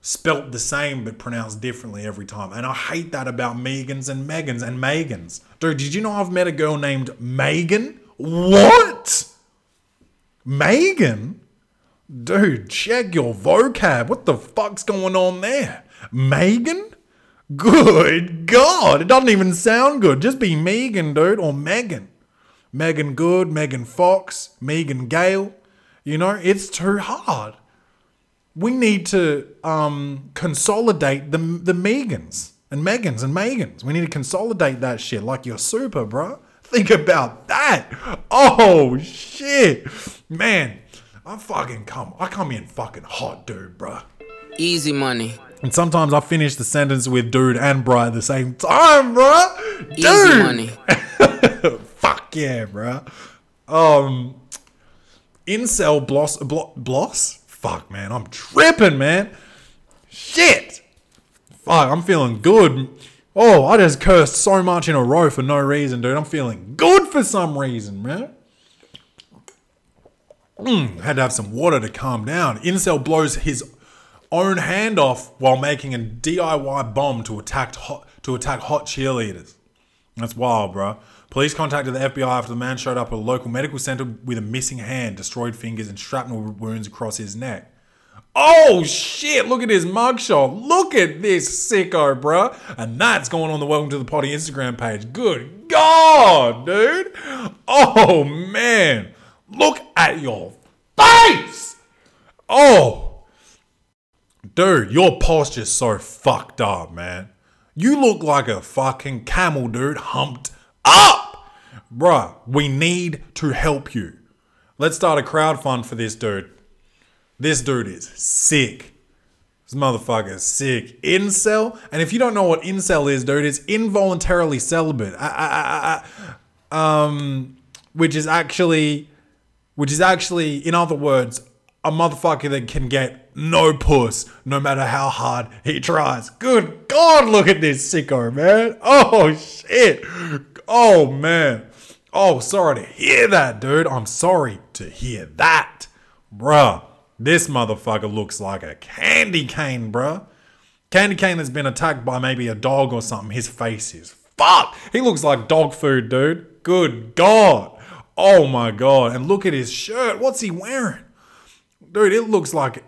spelt the same but pronounced differently every time. And I hate that about Megans and Megans and Megans. Dude, did you know I've met a girl named Megan? What? Megan? Dude, check your vocab. What the fuck's going on there? Megan? Good God. It doesn't even sound good. Just be Megan, dude, or Megan. Meagan Good, Megan Fox, Megan Gale. You know, it's too hard. We need to um, consolidate the the Megans and Megans and Megans. We need to consolidate that shit like you're super, bro. Think about that. Oh shit, man. I fucking come. I come in fucking hot, dude, bro. Easy money. And sometimes I finish the sentence with dude and bro at the same time, bro. Dude. Easy money. Fuck yeah, bro. Um, incel bloss, blo- bloss? Fuck, man, I'm tripping, man. Shit. Fuck, I'm feeling good. Oh, I just cursed so much in a row for no reason, dude. I'm feeling good for some reason, man. Mm, had to have some water to calm down. Incel blows his own hand off while making a DIY bomb to attack hot, to attack hot cheerleaders. That's wild, bro. Police contacted the FBI after the man showed up at a local medical center with a missing hand, destroyed fingers, and shrapnel wounds across his neck. Oh shit, look at his mugshot. Look at this sicko, bro. And that's going on the Welcome to the Potty Instagram page. Good God, dude. Oh man. Look at your face. Oh. Dude, your posture's so fucked up, man. You look like a fucking camel, dude, humped up. Bruh, we need to help you. Let's start a crowd fund for this dude. This dude is sick. This motherfucker is sick. Incel, and if you don't know what incel is, dude, it's involuntarily celibate. Ah, ah, ah. Um, which is actually, which is actually, in other words, a motherfucker that can get no puss no matter how hard he tries. Good God, look at this sicko, man. Oh shit. Oh man. Oh, sorry to hear that, dude. I'm sorry to hear that. Bruh, this motherfucker looks like a candy cane, bruh. Candy cane has been attacked by maybe a dog or something. His face is fuck. He looks like dog food, dude. Good God. Oh my God. And look at his shirt. What's he wearing? Dude, it looks like.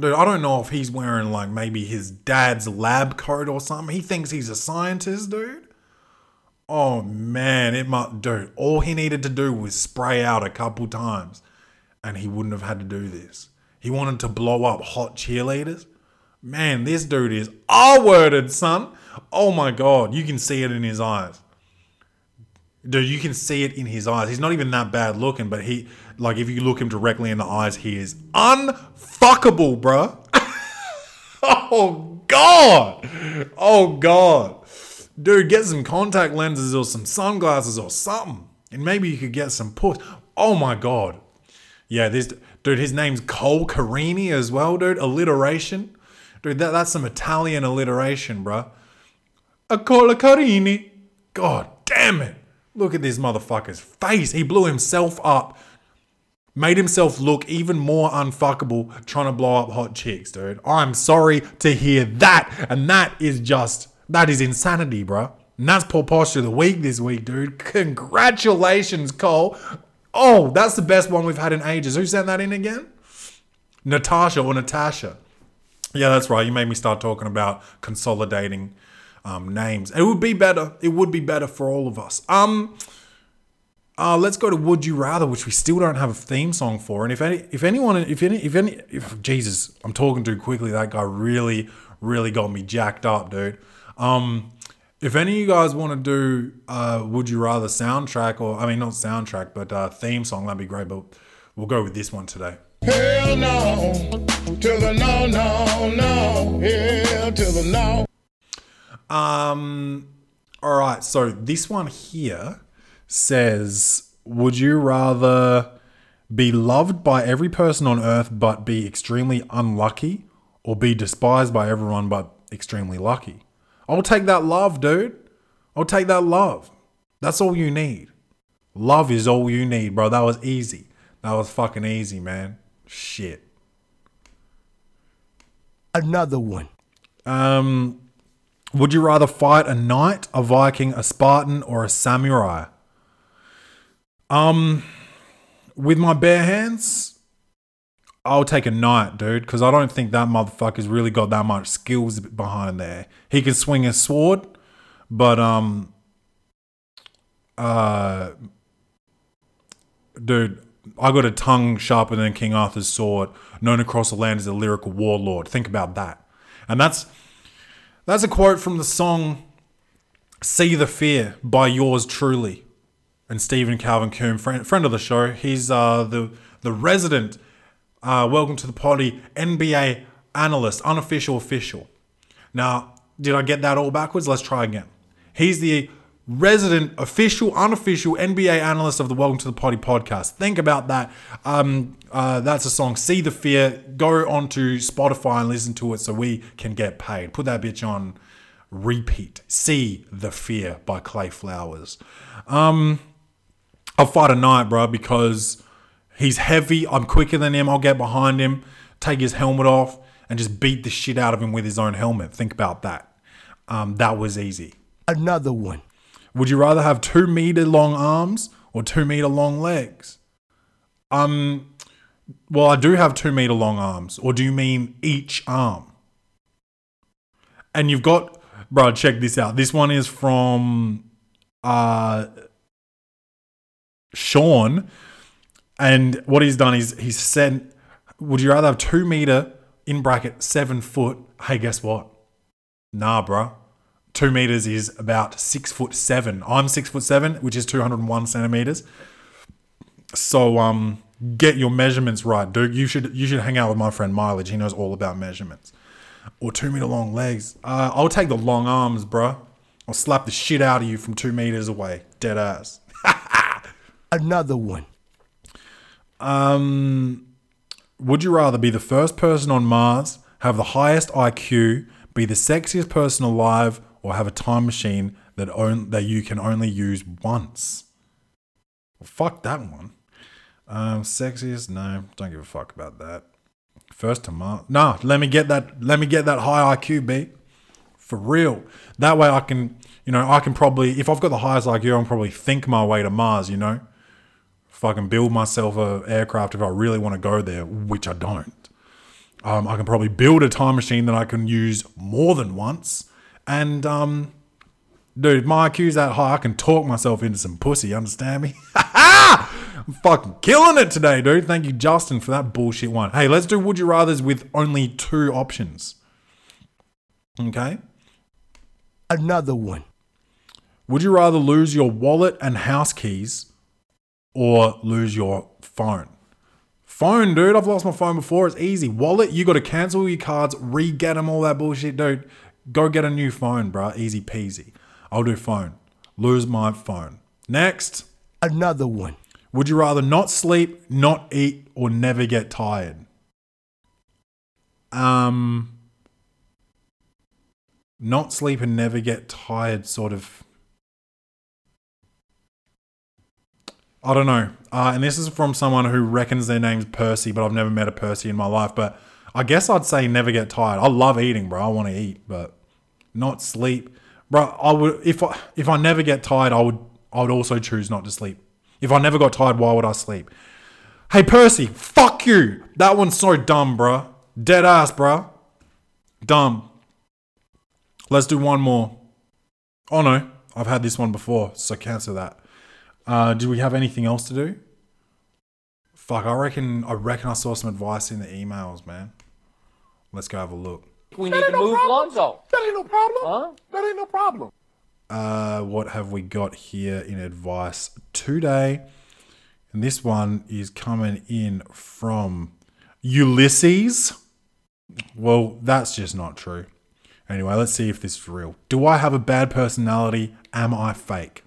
Dude, I don't know if he's wearing like maybe his dad's lab coat or something. He thinks he's a scientist, dude. Oh man, it might, dude. All he needed to do was spray out a couple times, and he wouldn't have had to do this. He wanted to blow up hot cheerleaders. Man, this dude is R worded, son. Oh my god, you can see it in his eyes. Dude, you can see it in his eyes. He's not even that bad looking, but he, like, if you look him directly in the eyes, he is unfuckable, bruh. oh god. Oh god dude, get some contact lenses or some sunglasses or something. And maybe you could get some puss. Oh my god. Yeah, this dude, his name's Cole Carini as well, dude. Alliteration. Dude, that, that's some Italian alliteration, bruh. A Cole Carini. God damn it. Look at this motherfucker's face. He blew himself up. Made himself look even more unfuckable trying to blow up hot chicks, dude. I'm sorry to hear that. And that is just that is insanity, bro. And that's poor posture of the week this week, dude. Congratulations, Cole. Oh, that's the best one we've had in ages. Who sent that in again? Natasha or Natasha. Yeah, that's right. You made me start talking about consolidating um, names. It would be better. It would be better for all of us. Um, uh, let's go to Would You Rather, which we still don't have a theme song for. And if any, if anyone, if any, if any, if Jesus, I'm talking too quickly. That guy really, really got me jacked up, dude. Um, if any of you guys want to do uh, Would You Rather soundtrack, or I mean, not soundtrack, but uh, theme song, that'd be great. But we'll go with this one today. Hell no, to the no, no, no, hell to the no. Um, all right. So this one here says, "Would you rather be loved by every person on earth but be extremely unlucky, or be despised by everyone but extremely lucky?" I'll take that love, dude. I'll take that love. That's all you need. Love is all you need, bro. That was easy. That was fucking easy, man. Shit. Another one. Um, would you rather fight a knight, a Viking, a Spartan, or a samurai? Um, with my bare hands, I'll take a knight, dude, because I don't think that motherfucker's really got that much skills behind there. He can swing a sword, but um, uh, dude, I got a tongue sharper than King Arthur's sword, known across the land as a lyrical warlord. Think about that, and that's that's a quote from the song "See the Fear" by yours truly, and Stephen Calvin Coombe, friend, friend of the show. He's uh the the resident. Uh, welcome to the potty, NBA analyst, unofficial official. Now, did I get that all backwards? Let's try again. He's the resident, official, unofficial NBA analyst of the Welcome to the Potty podcast. Think about that. Um, uh, that's a song, See the Fear. Go onto Spotify and listen to it so we can get paid. Put that bitch on repeat. See the Fear by Clay Flowers. Um, I'll fight a knight, bro, because he's heavy. I'm quicker than him. I'll get behind him, take his helmet off, and just beat the shit out of him with his own helmet. Think about that. Um, that was easy. Another one. Would you rather have two meter long arms or two meter long legs? Um, well, I do have two meter long arms. Or do you mean each arm? And you've got, bro, check this out. This one is from uh, Sean. And what he's done is he's said, would you rather have two meter in bracket seven foot? Hey, guess what? Nah, bro two meters is about six foot seven. I'm six foot seven, which is 201 centimeters. So um, get your measurements right, dude. You should you should hang out with my friend Mileage. He knows all about measurements. Or two meter long legs. Uh, I'll take the long arms, bro. I'll slap the shit out of you from two meters away, dead ass. Another one. Um, would you rather be the first person on Mars, have the highest IQ, be the sexiest person alive, or have a time machine that on, that you can only use once. Well, fuck that one. Um, sexiest? No, don't give a fuck about that. First to Mars? Nah, let me get that. Let me get that high IQ, B. For real. That way, I can, you know, I can probably, if I've got the highest IQ, I can probably think my way to Mars. You know, if I can build myself a aircraft, if I really want to go there, which I don't. Um, I can probably build a time machine that I can use more than once and um, dude, my IQ's that high, I can talk myself into some pussy. Understand me? I'm fucking killing it today, dude. Thank you, Justin, for that bullshit one. Hey, let's do would you rather's with only two options. Okay. Another one. Would you rather lose your wallet and house keys or lose your phone? Phone, dude. I've lost my phone before. It's easy. Wallet, you got to cancel your cards, re get them, all that bullshit, dude. Go get a new phone, bro. Easy peasy. I'll do phone. Lose my phone. Next. Another one. Would you rather not sleep, not eat, or never get tired? Um, not sleep and never get tired, sort of. I don't know. Uh, and this is from someone who reckons their name's Percy, but I've never met a Percy in my life. But I guess I'd say never get tired. I love eating, bro. I want to eat, but not sleep, bro. I would if I if I never get tired, I would I would also choose not to sleep. If I never got tired, why would I sleep? Hey Percy, fuck you. That one's so dumb, bro. Dead ass, bro. Dumb. Let's do one more. Oh no, I've had this one before, so cancel that. Uh, do we have anything else to do? Fuck, I reckon I reckon I saw some advice in the emails, man. Let's go have a look. We need to move Lonzo. That ain't no problem. Huh? That ain't no problem. Uh, what have we got here in advice today? And this one is coming in from Ulysses. Well, that's just not true. Anyway, let's see if this is real. Do I have a bad personality? Am I fake?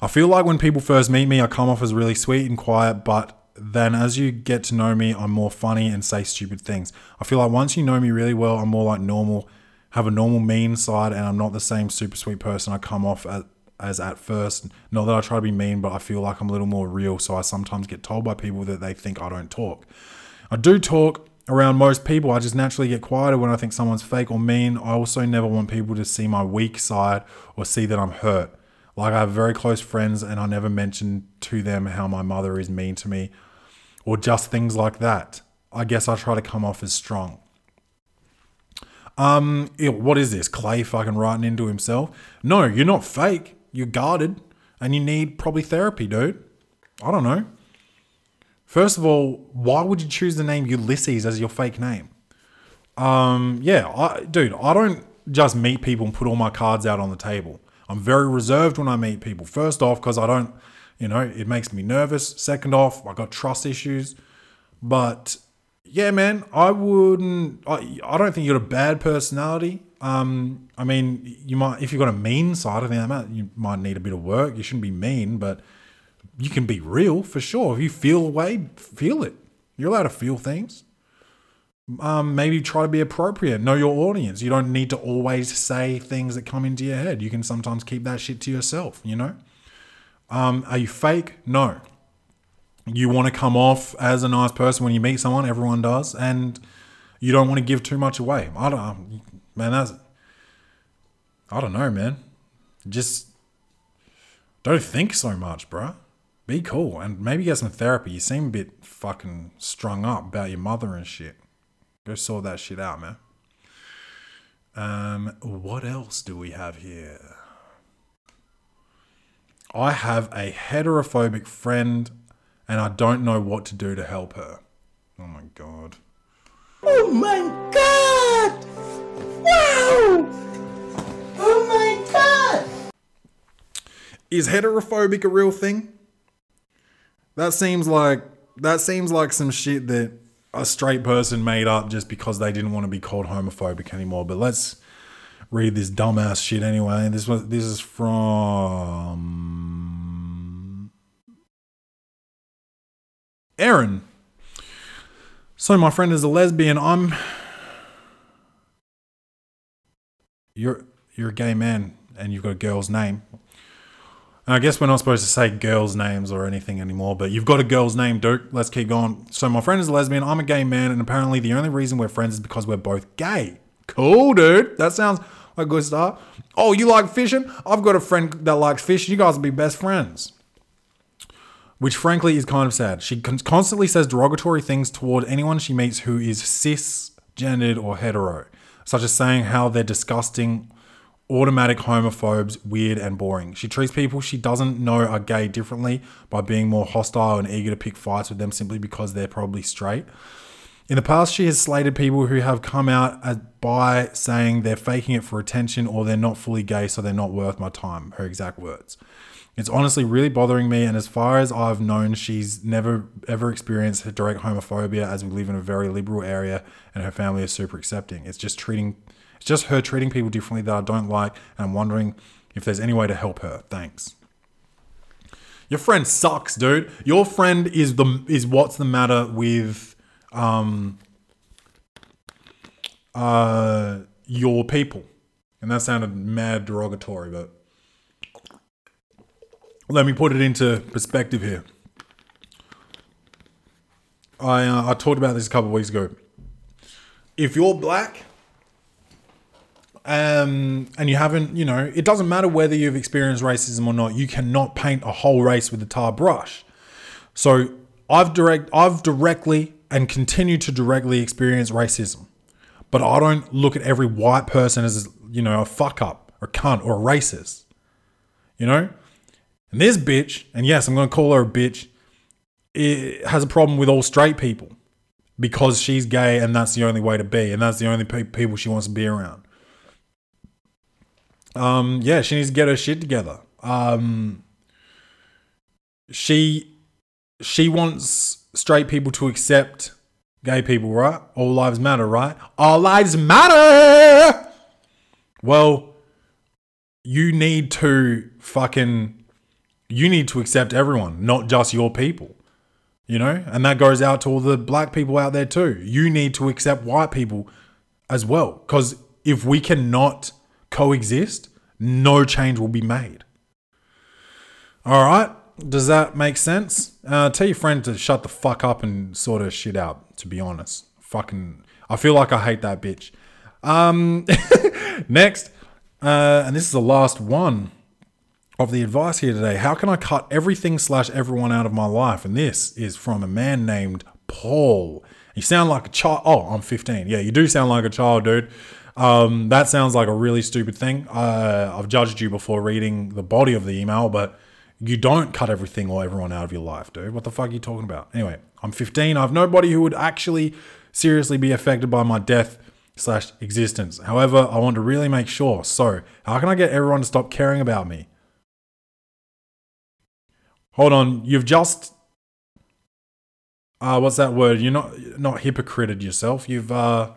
I feel like when people first meet me, I come off as really sweet and quiet, but then as you get to know me, I'm more funny and say stupid things. I feel like once you know me really well, I'm more like normal, have a normal mean side, and I'm not the same super sweet person I come off as at first. Not that I try to be mean, but I feel like I'm a little more real, so I sometimes get told by people that they think I don't talk. I do talk around most people. I just naturally get quieter when I think someone's fake or mean. I also never want people to see my weak side or see that I'm hurt. Like I have very close friends and I never mention to them how my mother is mean to me or just things like that. I guess I try to come off as strong. Um, what is this? Clay fucking writing into himself? No, you're not fake. You're guarded, and you need probably therapy, dude. I don't know. First of all, why would you choose the name Ulysses as your fake name? Um, yeah, I, dude, I don't just meet people and put all my cards out on the table. I'm very reserved when I meet people. First off, because I don't, you know, it makes me nervous. Second off, I got trust issues. But yeah, man, I wouldn't. I, I don't think you got a bad personality. Um, I mean, you might if you've got a mean side. I think that you might need a bit of work. You shouldn't be mean, but you can be real for sure. If you feel a way, feel it. You're allowed to feel things. Um, maybe try to be appropriate. Know your audience. You don't need to always say things that come into your head. You can sometimes keep that shit to yourself. You know. Um, are you fake? No you want to come off as a nice person when you meet someone. Everyone does, and you don't want to give too much away. I don't, know, man. That's I don't know, man. Just don't think so much, bro. Be cool and maybe get some therapy. You seem a bit fucking strung up about your mother and shit. Go sort that shit out, man. Um, what else do we have here? I have a heterophobic friend and I don't know what to do to help her. Oh my god. Oh my god! Wow! Oh my god! Is heterophobic a real thing? That seems like that seems like some shit that a straight person made up just because they didn't want to be called homophobic anymore. But let's read this dumbass shit anyway. This was this is from Aaron. So my friend is a lesbian. I'm you're you're a gay man and you've got a girl's name. I guess we're not supposed to say girls' names or anything anymore, but you've got a girl's name, Duke. Let's keep going. So my friend is a lesbian, I'm a gay man, and apparently the only reason we're friends is because we're both gay. Cool, dude. That sounds like a good start. Oh, you like fishing? I've got a friend that likes fishing. You guys will be best friends which frankly is kind of sad. She con- constantly says derogatory things toward anyone she meets who is cisgendered or hetero, such as saying how they're disgusting, automatic homophobes, weird, and boring. She treats people she doesn't know are gay differently by being more hostile and eager to pick fights with them simply because they're probably straight. In the past, she has slated people who have come out as, by saying they're faking it for attention or they're not fully gay, so they're not worth my time, her exact words. It's honestly really bothering me, and as far as I've known, she's never ever experienced direct homophobia as we live in a very liberal area and her family is super accepting. It's just treating it's just her treating people differently that I don't like, and I'm wondering if there's any way to help her. Thanks. Your friend sucks, dude. Your friend is the is what's the matter with um uh your people. And that sounded mad derogatory, but let me put it into perspective here. I uh, I talked about this a couple of weeks ago. If you're black, um, and you haven't, you know, it doesn't matter whether you've experienced racism or not. You cannot paint a whole race with a tar brush. So I've direct, I've directly and continue to directly experience racism, but I don't look at every white person as you know a fuck up or cunt or a racist. You know, and this bitch, and yes, I'm going to call her a bitch, it has a problem with all straight people because she's gay and that's the only way to be, and that's the only pe- people she wants to be around. Um, yeah, she needs to get her shit together. Um, she she wants straight people to accept gay people, right? All lives matter, right? All lives matter. Well, you need to fucking you need to accept everyone, not just your people. You know, and that goes out to all the black people out there too. You need to accept white people as well. Because if we cannot coexist, no change will be made. All right. Does that make sense? Uh, tell your friend to shut the fuck up and sort of shit out, to be honest. Fucking, I feel like I hate that bitch. Um, next, uh, and this is the last one. of the advice here today. How can I cut everything slash everyone out of my life? And this is from a man named Paul. You sound like a child. Oh, I'm 15. Yeah, you do sound like a child, dude. Um, that sounds like a really stupid thing. Uh, I've judged you before reading the body of the email, but you don't cut everything or everyone out of your life, dude. What the fuck are you talking about? Anyway, I'm 15. I have nobody who would actually seriously be affected by my death slash existence. However, I want to really make sure. So, how can I get everyone to stop caring about me? Hold on, you've just uh what's that word? You're not not hypocrited yourself. You've uh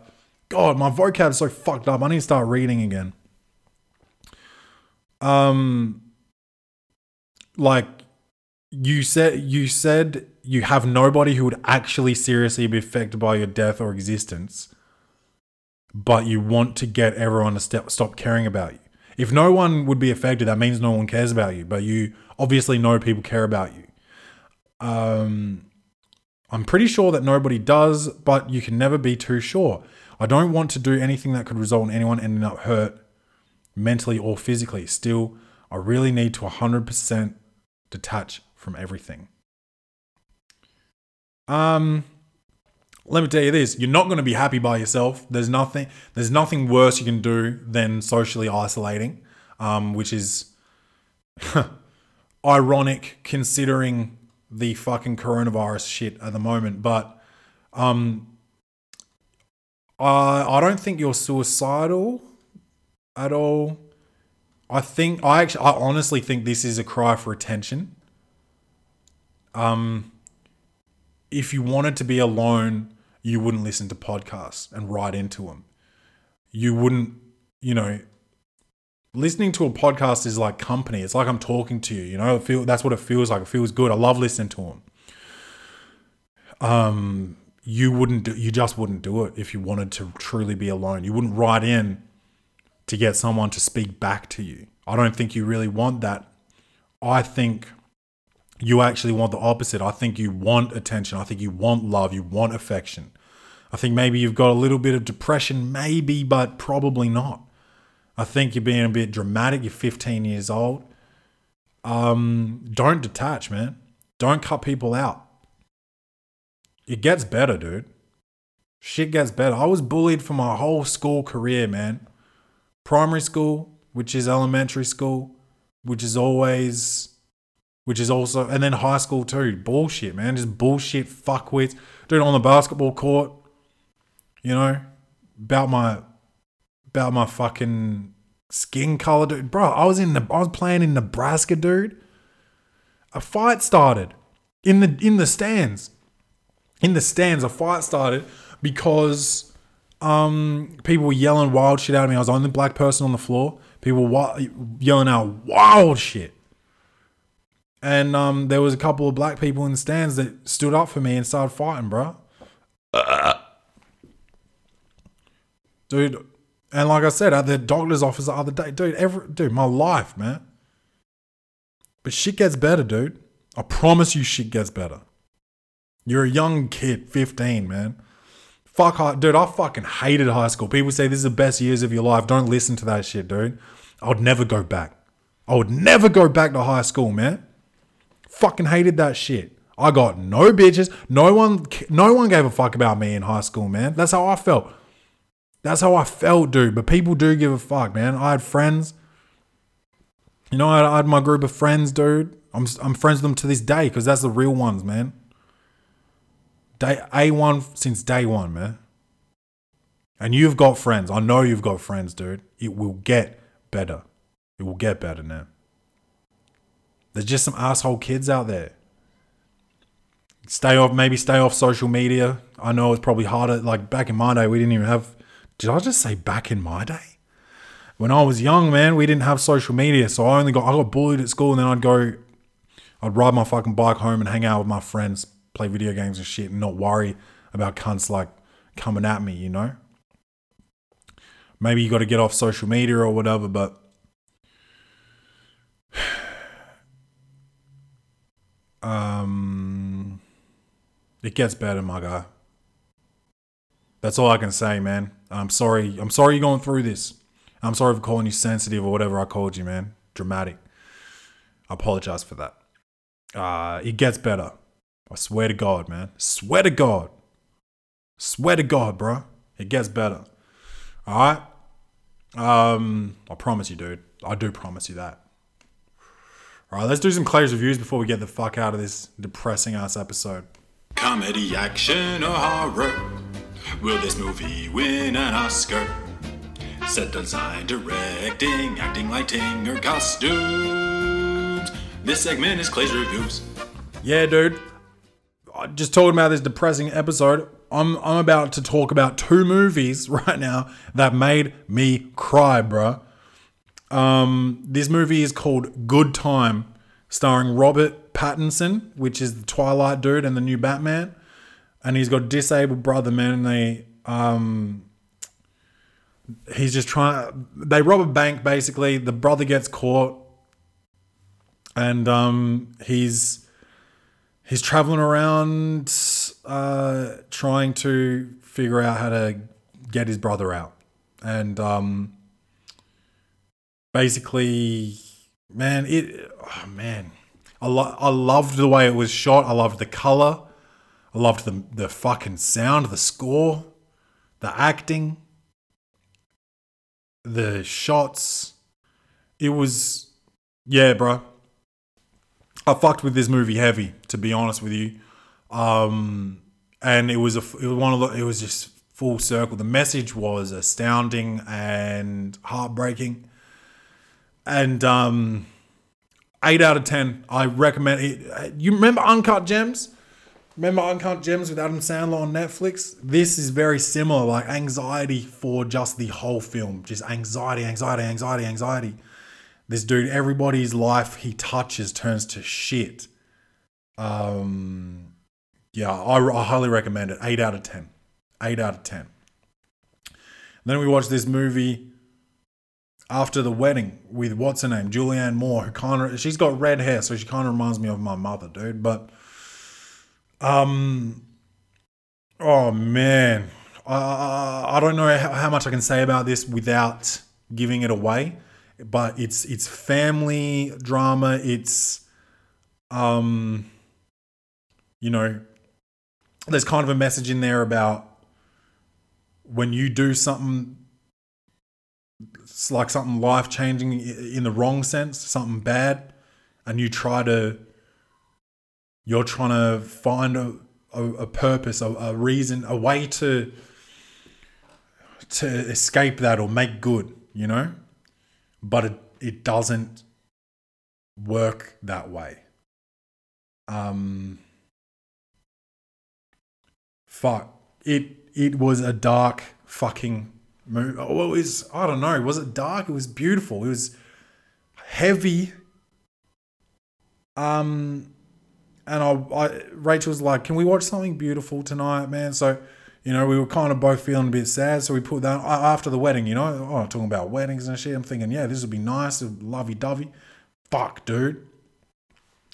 God, my vocab's so fucked up. I need to start reading again. Um like you said you said you have nobody who would actually seriously be affected by your death or existence but you want to get everyone to stop caring about you if no one would be affected that means no one cares about you but you obviously know people care about you um i'm pretty sure that nobody does but you can never be too sure i don't want to do anything that could result in anyone ending up hurt mentally or physically still i really need to 100% detach from everything. Um, let me tell you this: you're not going to be happy by yourself. There's nothing. There's nothing worse you can do than socially isolating, um, which is ironic considering the fucking coronavirus shit at the moment. But um, I I don't think you're suicidal at all. I think I actually I honestly think this is a cry for attention. Um if you wanted to be alone, you wouldn't listen to podcasts and write into them. You wouldn't, you know, listening to a podcast is like company. It's like I'm talking to you, you know? It feel that's what it feels like. It feels good. I love listening to them. Um you wouldn't do you just wouldn't do it if you wanted to truly be alone. You wouldn't write in to get someone to speak back to you. I don't think you really want that. I think you actually want the opposite. I think you want attention. I think you want love. You want affection. I think maybe you've got a little bit of depression, maybe, but probably not. I think you're being a bit dramatic. You're 15 years old. Um, don't detach, man. Don't cut people out. It gets better, dude. Shit gets better. I was bullied for my whole school career, man primary school, which is elementary school, which is always, which is also, and then high school too. Bullshit, man. Just bullshit fuckwits. Dude, on the basketball court, you know, about my, about my fucking skin color, dude. Bro, I was in the, I was playing in Nebraska, dude. A fight started in the in the stands. In the stands, a fight started because um, people were yelling wild shit out of me. I was the only black person on the floor. People were yelling out wild shit. And um, there was a couple of black people in the stands that stood up for me and started fighting, bro. Dude, and like I said, at the doctor's office the other day, dude, every dude, my life, man. But shit gets better, dude. I promise you shit gets better. You're a young kid, 15, man. Fuck dude. I fucking hated high school. People say this is the best years of your life. Don't listen to that shit, dude. I would never go back. I would never go back to high school, man. Fucking hated that shit. I got no bitches. No one, no one gave a fuck about me in high school, man. That's how I felt. That's how I felt, dude. But people do give a fuck, man. I had friends. You know, I had my group of friends, dude. I'm I'm friends with them to this day because that's the real ones, man. Day A1 since day one, man. And you've got friends. I know you've got friends, dude. It will get better. It will get better now. There's just some asshole kids out there. Stay off, maybe stay off social media. I know it's probably harder. Like back in my day, we didn't even have. Did I just say back in my day? When I was young, man, we didn't have social media, so I only got I got bullied at school, and then I'd go, I'd ride my fucking bike home and hang out with my friends, play video games and shit, and not worry about cunts like coming at me, you know. Maybe you got to get off social media or whatever, but um, it gets better, my guy. That's all I can say, man. I'm sorry. I'm sorry you're going through this. I'm sorry for calling you sensitive or whatever I called you, man. Dramatic. I apologize for that. Uh, it gets better. I swear to God, man. Swear to God. Swear to God, bro. It gets better. All right. Um, I promise you, dude. I do promise you that. All right, let's do some Clay's reviews before we get the fuck out of this depressing ass episode. Comedy, action, or horror? Will this movie win an Oscar? Set design, directing, acting, lighting, or costumes? This segment is Clay's reviews. Yeah, dude. I just talking about this depressing episode. I'm I'm about to talk about two movies right now that made me cry, bruh. Um, this movie is called Good Time, starring Robert Pattinson, which is the Twilight dude and the new Batman, and he's got disabled brother, man. And they um, he's just trying. They rob a bank basically. The brother gets caught, and um, he's he's traveling around uh, trying to figure out how to get his brother out, and um, basically, man, it oh, man, I lo- I loved the way it was shot. I loved the color. I loved the the fucking sound, the score, the acting, the shots. It was yeah, bro. I fucked with this movie heavy, to be honest with you. Um, and it was a it was one of the it was just full circle. The message was astounding and heartbreaking. And um, eight out of ten. I recommend it. You remember Uncut Gems? Remember Uncut Gems with Adam Sandler on Netflix? This is very similar, like anxiety for just the whole film. Just anxiety, anxiety, anxiety, anxiety. This dude, everybody's life he touches turns to shit. Um, yeah, I, I highly recommend it. Eight out of ten. Eight out of ten. then we watched this movie after the wedding with what's her name, Julianne Moore, who kind of she's got red hair, so she kind of reminds me of my mother, dude. But um, oh man, uh, I don't know how, how much I can say about this without giving it away. But it's it's family drama. It's um, you know, there's kind of a message in there about when you do something it's like something life changing in the wrong sense, something bad, and you try to, you're trying to find a, a, a purpose, a, a reason, a way to, to escape that or make good, you know? But it, it doesn't work that way. Um, fuck. It, it was a dark fucking movie. Oh, it was, I don't know, was it dark? It was beautiful. It was heavy. Um, and I, I, Rachel was like, "Can we watch something beautiful tonight, man?" So, you know, we were kind of both feeling a bit sad, so we put that after the wedding. You know, oh, talking about weddings and shit. I'm thinking, yeah, this would be nice, lovey dovey. Fuck, dude.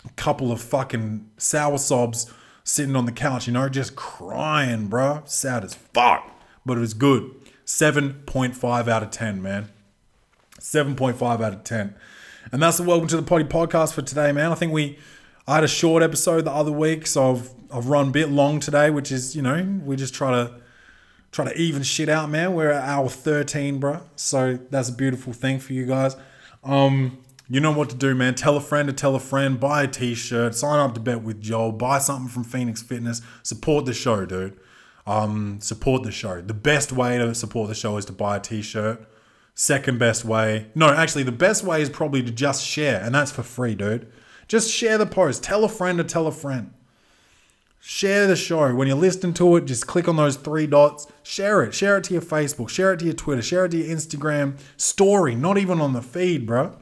A couple of fucking sour sobs sitting on the couch, you know, just crying, bro. Sad as fuck, but it was good. 7.5 out of 10, man. 7.5 out of 10. And that's the welcome to the party podcast for today, man. I think we I had a short episode the other week, so I've I've run a bit long today, which is, you know, we just try to try to even shit out, man. We're at hour 13, bro. So that's a beautiful thing for you guys. Um, you know what to do, man. Tell a friend to tell a friend. Buy a t-shirt. Sign up to bet with Joel. Buy something from Phoenix Fitness. Support the show, dude. Um, support the show. The best way to support the show is to buy a t-shirt. Second best way, no, actually, the best way is probably to just share, and that's for free, dude. Just share the post. Tell a friend to tell a friend. Share the show. When you're listening to it, just click on those three dots. Share it. Share it to your Facebook. Share it to your Twitter. Share it to your Instagram story. Not even on the feed, bro.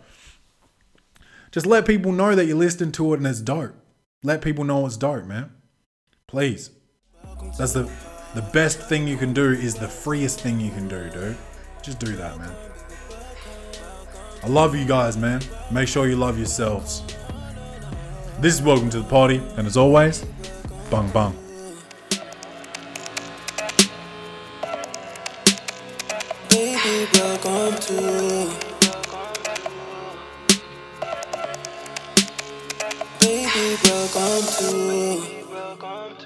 Just let people know that you're listening to it and it's dope. Let people know it's dope, man. Please. That's the the best thing you can do is the freest thing you can do, dude. Just do that, man. I love you guys, man. Make sure you love yourselves. This is Welcome to the Party, and as always, bung bung. Baby, welcome to welcome to.